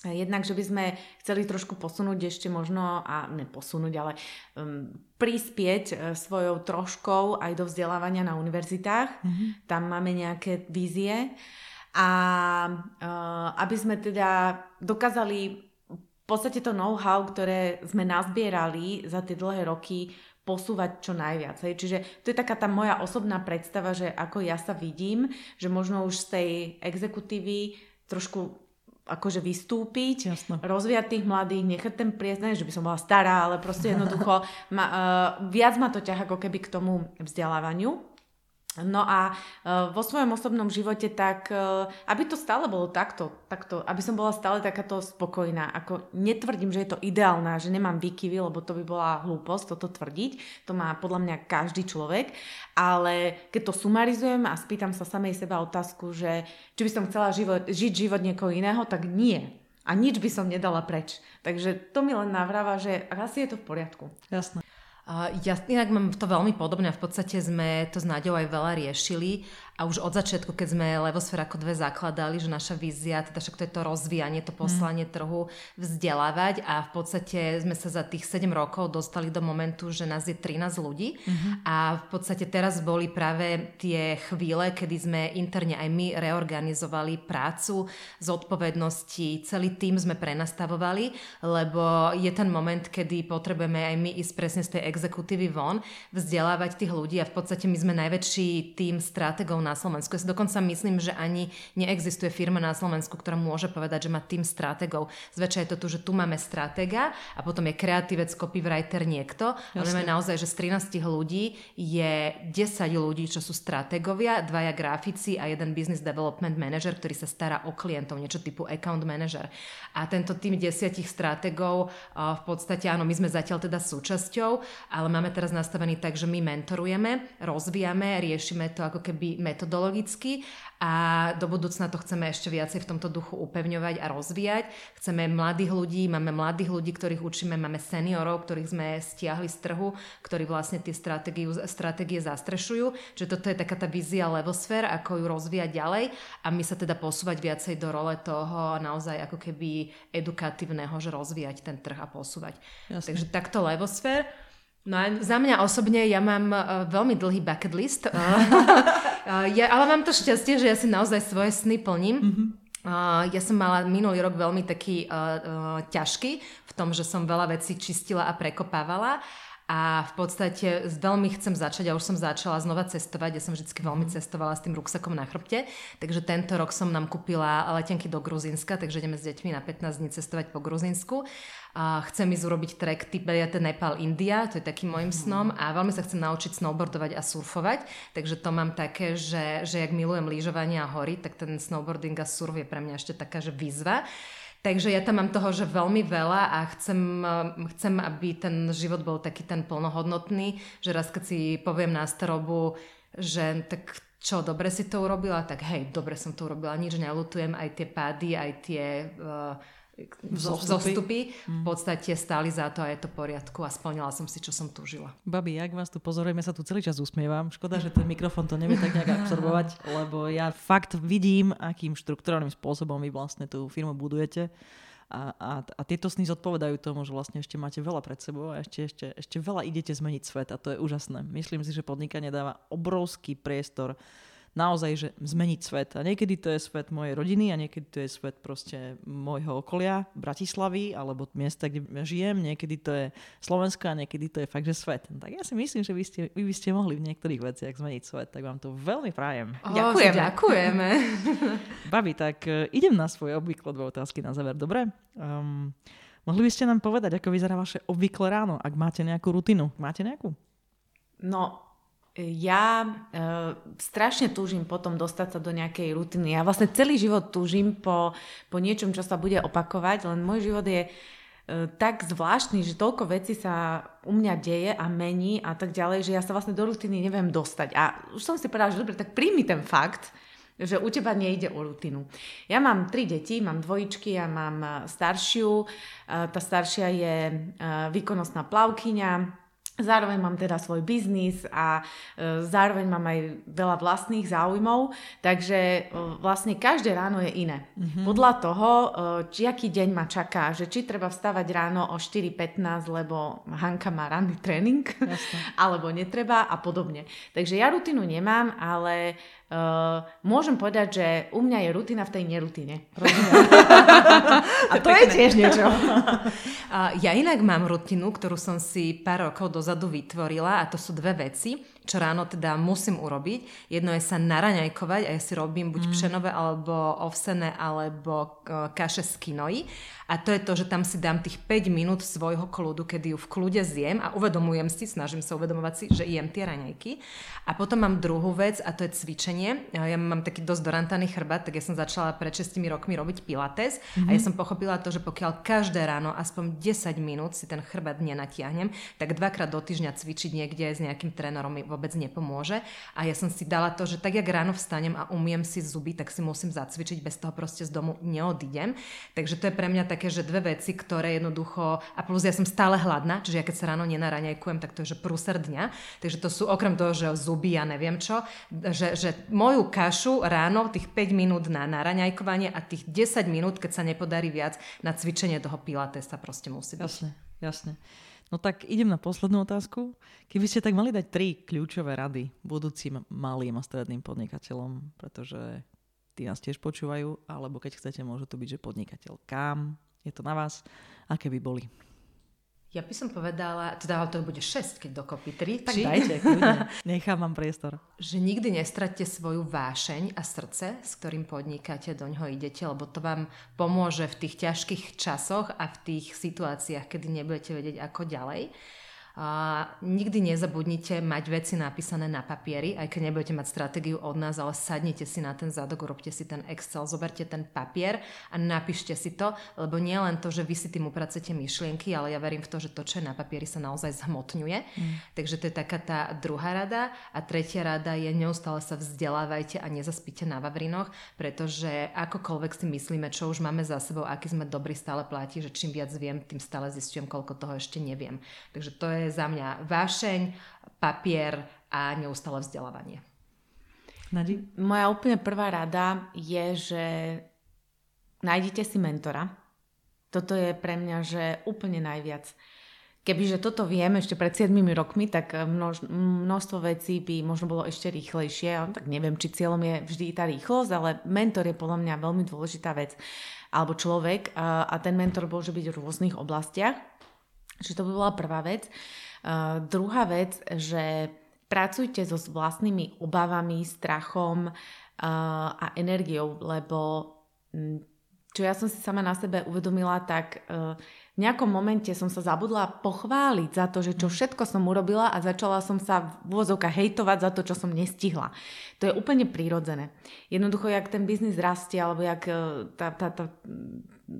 [SPEAKER 3] Jednak, že by sme chceli trošku posunúť ešte možno, a neposunúť, ale um, prispieť uh, svojou troškou aj do vzdelávania na univerzitách. Mm-hmm. Tam máme nejaké vízie. A uh, aby sme teda dokázali podstate to know-how, ktoré sme nazbierali za tie dlhé roky, posúvať čo najviac. Hej. Čiže to je taká tá moja osobná predstava, že ako ja sa vidím, že možno už z tej exekutívy trošku akože vystúpiť, Jasne. rozviať tých mladých, nechať ten priestor, že by som bola stará, ale proste jednoducho ma, uh, viac ma to ťaha ako keby k tomu vzdelávaniu. No a uh, vo svojom osobnom živote tak, uh, aby to stále bolo takto, takto, aby som bola stále takáto spokojná. Ako netvrdím, že je to ideálna, že nemám výkyvy, lebo to by bola hlúposť toto tvrdiť. To má podľa mňa každý človek. Ale keď to sumarizujem a spýtam sa samej seba otázku, že či by som chcela život, žiť život niekoho iného, tak nie. A nič by som nedala preč. Takže to mi len navráva, že asi je to v poriadku.
[SPEAKER 1] Jasné.
[SPEAKER 2] Ja inak mám to veľmi podobné. V podstate sme to s Náďou aj veľa riešili a už od začiatku, keď sme Levosfér ako dve zakladali, že naša vízia, teda však to je to rozvíjanie, to poslanie mm. trhu, vzdelávať a v podstate sme sa za tých 7 rokov dostali do momentu, že nás je 13 ľudí mm-hmm. a v podstate teraz boli práve tie chvíle, kedy sme interne aj my reorganizovali prácu, zodpovednosti, celý tým sme prenastavovali, lebo je ten moment, kedy potrebujeme aj my ísť presne z tej exekutívy von, vzdelávať tých ľudí a v podstate my sme najväčší tým strategov na Slovensku. Ja si dokonca myslím, že ani neexistuje firma na Slovensku, ktorá môže povedať, že má tým stratégov. Zväčša je to tu, že tu máme stratéga a potom je kreatívec, copywriter niekto. Ale máme naozaj, že z 13 ľudí je 10 ľudí, čo sú stratégovia, dvaja grafici a jeden business development manager, ktorý sa stará o klientov, niečo typu account manager. A tento tým desiatich stratégov v podstate, áno, my sme zatiaľ teda súčasťou, ale máme teraz nastavený tak, že my mentorujeme, rozvíjame, riešime to ako keby metodologicky a do budúcna to chceme ešte viacej v tomto duchu upevňovať a rozvíjať. Chceme mladých ľudí, máme mladých ľudí, ktorých učíme, máme seniorov, ktorých sme stiahli z trhu, ktorí vlastne tie stratégie zastrešujú. Čiže toto je taká tá vízia Levosfér, ako ju rozvíjať ďalej a my sa teda posúvať viacej do role toho naozaj ako keby edukatívneho, že rozvíjať ten trh a posúvať. Jasne. Takže takto Levosfér. No a za mňa osobne ja mám uh, veľmi dlhý bucket list, uh, uh, ja, ale mám to šťastie, že ja si naozaj svoje sny plním. Mm-hmm. Uh, ja som mala minulý rok veľmi taký uh, uh, ťažký v tom, že som veľa vecí čistila a prekopávala a v podstate veľmi chcem začať, ja už som začala znova cestovať, ja som vždy veľmi mhm. cestovala s tým ruksakom na chrbte, takže tento rok som nám kúpila letenky do Gruzínska, takže ideme s deťmi na 15 dní cestovať po Gruzínsku. A chcem ísť urobiť trek Tibet, Nepal, India, to je takým môjim snom. A veľmi sa chcem naučiť snowboardovať a surfovať, takže to mám také, že, že jak milujem lyžovanie a hory, tak ten snowboarding a surf je pre mňa ešte taká, že výzva. Takže ja tam mám toho, že veľmi veľa a chcem, chcem, aby ten život bol taký ten plnohodnotný, že raz keď si poviem na starobu, že tak čo, dobre si to urobila, tak hej, dobre som to urobila, nič nelutujem, aj tie pády, aj tie uh, zostupy, zostupy v mm. podstate stáli za to a je to poriadku a splnila som si, čo som túžila.
[SPEAKER 1] Babi, jak vás tu pozorujeme, sa tu celý čas usmievam. Škoda, že ten mikrofón to nevie tak nejak absorbovať, lebo ja fakt vidím, akým štruktúrnym spôsobom vy vlastne tú firmu budujete. A, a, a tieto sny zodpovedajú tomu, že vlastne ešte máte veľa pred sebou a ešte, ešte, ešte veľa idete zmeniť svet a to je úžasné. Myslím si, že podnikanie dáva obrovský priestor naozaj, že zmeniť svet. A niekedy to je svet mojej rodiny a niekedy to je svet proste môjho okolia, Bratislavy alebo miesta, kde žijem. Niekedy to je Slovensko a niekedy to je fakt, že svet. No tak ja si myslím, že vy, ste, vy by ste mohli v niektorých veciach zmeniť svet. Tak vám to veľmi prajem.
[SPEAKER 2] Oh, ďakujeme. ďakujeme.
[SPEAKER 1] Babi, tak uh, idem na svoje obvykle dve otázky na záver. Dobre? Um, mohli by ste nám povedať, ako vyzerá vaše obvyklé ráno, ak máte nejakú rutinu? Máte nejakú?
[SPEAKER 3] No, ja e, strašne túžim potom dostať sa do nejakej rutiny. Ja vlastne celý život túžim po, po niečom, čo sa bude opakovať, len môj život je e, tak zvláštny, že toľko vecí sa u mňa deje a mení a tak ďalej, že ja sa vlastne do rutiny neviem dostať. A už som si povedala, že dobre, tak príjmi ten fakt, že u teba nejde o rutinu. Ja mám tri deti, mám dvojičky, ja mám e, staršiu, e, tá staršia je výkonnostná plavkyňa, Zároveň mám teda svoj biznis a e, zároveň mám aj veľa vlastných záujmov, takže e, vlastne každé ráno je iné. Mm-hmm. Podľa toho, e, či aký deň ma čaká, že či treba vstávať ráno o 4.15, lebo Hanka má ranný tréning, alebo netreba a podobne. Takže ja rutinu nemám, ale Uh, môžem povedať, že u mňa je rutina v tej nerutine.
[SPEAKER 2] a to je tiež niečo. ja inak mám rutinu, ktorú som si pár rokov dozadu vytvorila a to sú dve veci čo ráno teda musím urobiť. Jedno je sa naraňajkovať a ja si robím buď mm. pšenové alebo ovsené alebo kaše z kinoji. A to je to, že tam si dám tých 5 minút svojho kľudu, kedy ju v kľude zjem a uvedomujem si, snažím sa uvedomovať si, že jem tie raňajky. A potom mám druhú vec a to je cvičenie. Ja mám taký dosť dorantaný chrbát, tak ja som začala pred 6 rokmi robiť pilates mm-hmm. a ja mhm. som pochopila to, že pokiaľ každé ráno aspoň 10 minút si ten chrbát nenatiahnem, tak dvakrát do týždňa cvičiť niekde s nejakým trénerom vôbec nepomôže. A ja som si dala to, že tak, jak ráno vstanem a umiem si zuby, tak si musím zacvičiť, bez toho proste z domu neodídem. Takže to je pre mňa také, že dve veci, ktoré jednoducho... A plus ja som stále hladná, čiže ja keď sa ráno nenaraňajkujem, tak to je že prúser dňa. Takže to sú okrem toho, že zuby ja neviem čo, že, že moju kašu ráno, tých 5 minút na naraňajkovanie a tých 10 minút, keď sa nepodarí viac, na cvičenie toho pilatesa proste musí byť.
[SPEAKER 1] Jasne, jasne. No tak idem na poslednú otázku. Keby ste tak mali dať tri kľúčové rady budúcim malým a stredným podnikateľom, pretože tí nás tiež počúvajú, alebo keď chcete, môže to byť, že podnikateľ kam, je to na vás, aké by boli.
[SPEAKER 2] Ja by som povedala, teda to bude 6, keď dokopy 3.
[SPEAKER 1] Tak či? dajte, Nechám vám priestor.
[SPEAKER 2] Že nikdy nestratte svoju vášeň a srdce, s ktorým podnikáte, do ňoho idete, lebo to vám pomôže v tých ťažkých časoch a v tých situáciách, kedy nebudete vedieť ako ďalej. A nikdy nezabudnite mať veci napísané na papieri, aj keď nebudete mať stratégiu od nás, ale sadnite si na ten zadok, urobte si ten Excel, zoberte ten papier a napíšte si to, lebo nie len to, že vy si tým upracete myšlienky, ale ja verím v to, že to, čo je na papieri, sa naozaj zhmotňuje. Mm. Takže to je taká tá druhá rada. A tretia rada je neustále sa vzdelávajte a nezaspíte na Vavrinoch, pretože akokoľvek si myslíme, čo už máme za sebou, aký sme dobrí, stále platí, že čím viac viem, tým stále zistujem, koľko toho ešte neviem. Takže to je je za mňa vášeň, papier a neustále vzdelávanie.
[SPEAKER 3] Nadi? Moja úplne prvá rada je, že nájdite si mentora. Toto je pre mňa, že úplne najviac. Kebyže toto viem ešte pred 7 rokmi, tak množ, množstvo vecí by možno bolo ešte rýchlejšie. Tak neviem, či cieľom je vždy tá rýchlosť, ale mentor je podľa mňa veľmi dôležitá vec. Alebo človek a ten mentor môže byť v rôznych oblastiach. Čiže to by bola prvá vec. Uh, druhá vec, že pracujte so vlastnými obavami, strachom uh, a energiou, lebo čo ja som si sama na sebe uvedomila, tak uh, v nejakom momente som sa zabudla pochváliť za to, že čo všetko som urobila a začala som sa v úvozovkách hejtovať za to, čo som nestihla. To je úplne prírodzené. Jednoducho, jak ten biznis rastie, alebo jak e, tá, tá, tá,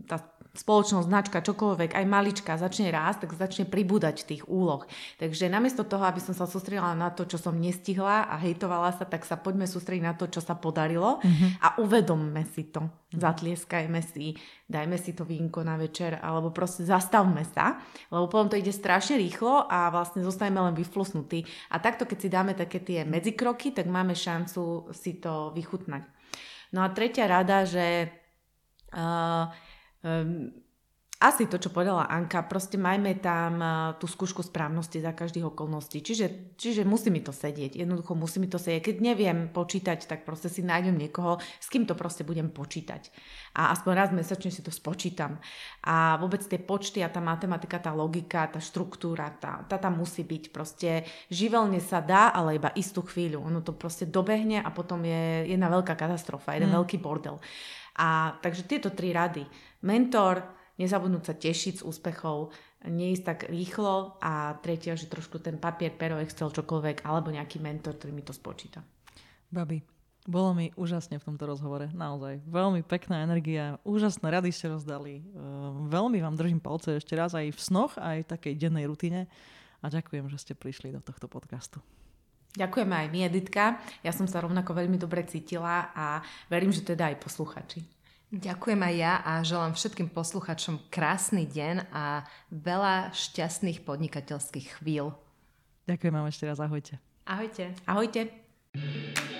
[SPEAKER 3] tá spoločnosť, značka, čokoľvek, aj malička začne rásť, tak začne pribúdať tých úloh. Takže namiesto toho, aby som sa sústredila na to, čo som nestihla a hejtovala sa, tak sa poďme sústrediť na to, čo sa podarilo mm-hmm. a uvedomme si to. Mm-hmm. Zatlieskajme si, dajme si to vínko na večer, alebo proste zastavme sa, lebo potom to ide strašne rýchlo a vlastne zostaneme len vyflusnutí. A takto, keď si dáme také tie medzikroky, tak máme šancu si to vychutnať. No a tretia rada, že uh, Um, asi to, čo povedala Anka, proste majme tam uh, tú skúšku správnosti za každých okolností. Čiže, čiže musí mi to sedieť. Jednoducho musí mi to sedieť. Keď neviem počítať, tak proste si nájdem niekoho, s kým to proste budem počítať. A aspoň raz mesačne si to spočítam. A vôbec tie počty a tá matematika, tá logika, tá štruktúra, tá, tá tam musí byť. Proste živelne sa dá, ale iba istú chvíľu. Ono to proste dobehne a potom je jedna veľká katastrofa, jeden hmm. veľký bordel. A takže tieto tri rady. Mentor, nezabudnúť sa tešiť z úspechov, neísť tak rýchlo a tretia, že trošku ten papier, pero, Excel, čokoľvek, alebo nejaký mentor, ktorý mi to spočíta.
[SPEAKER 1] Babi, bolo mi úžasne v tomto rozhovore, naozaj. Veľmi pekná energia, úžasné rady ste rozdali. Ehm, veľmi vám držím palce ešte raz aj v snoch, aj v takej dennej rutine a ďakujem, že ste prišli do tohto podcastu.
[SPEAKER 3] Ďakujeme aj my, Editka. Ja som sa rovnako veľmi dobre cítila a verím, že teda aj posluchači.
[SPEAKER 2] Ďakujem aj ja a želám všetkým posluchačom krásny deň a veľa šťastných podnikateľských chvíľ.
[SPEAKER 1] Ďakujem vám ešte raz, ahojte.
[SPEAKER 3] Ahojte. Ahojte.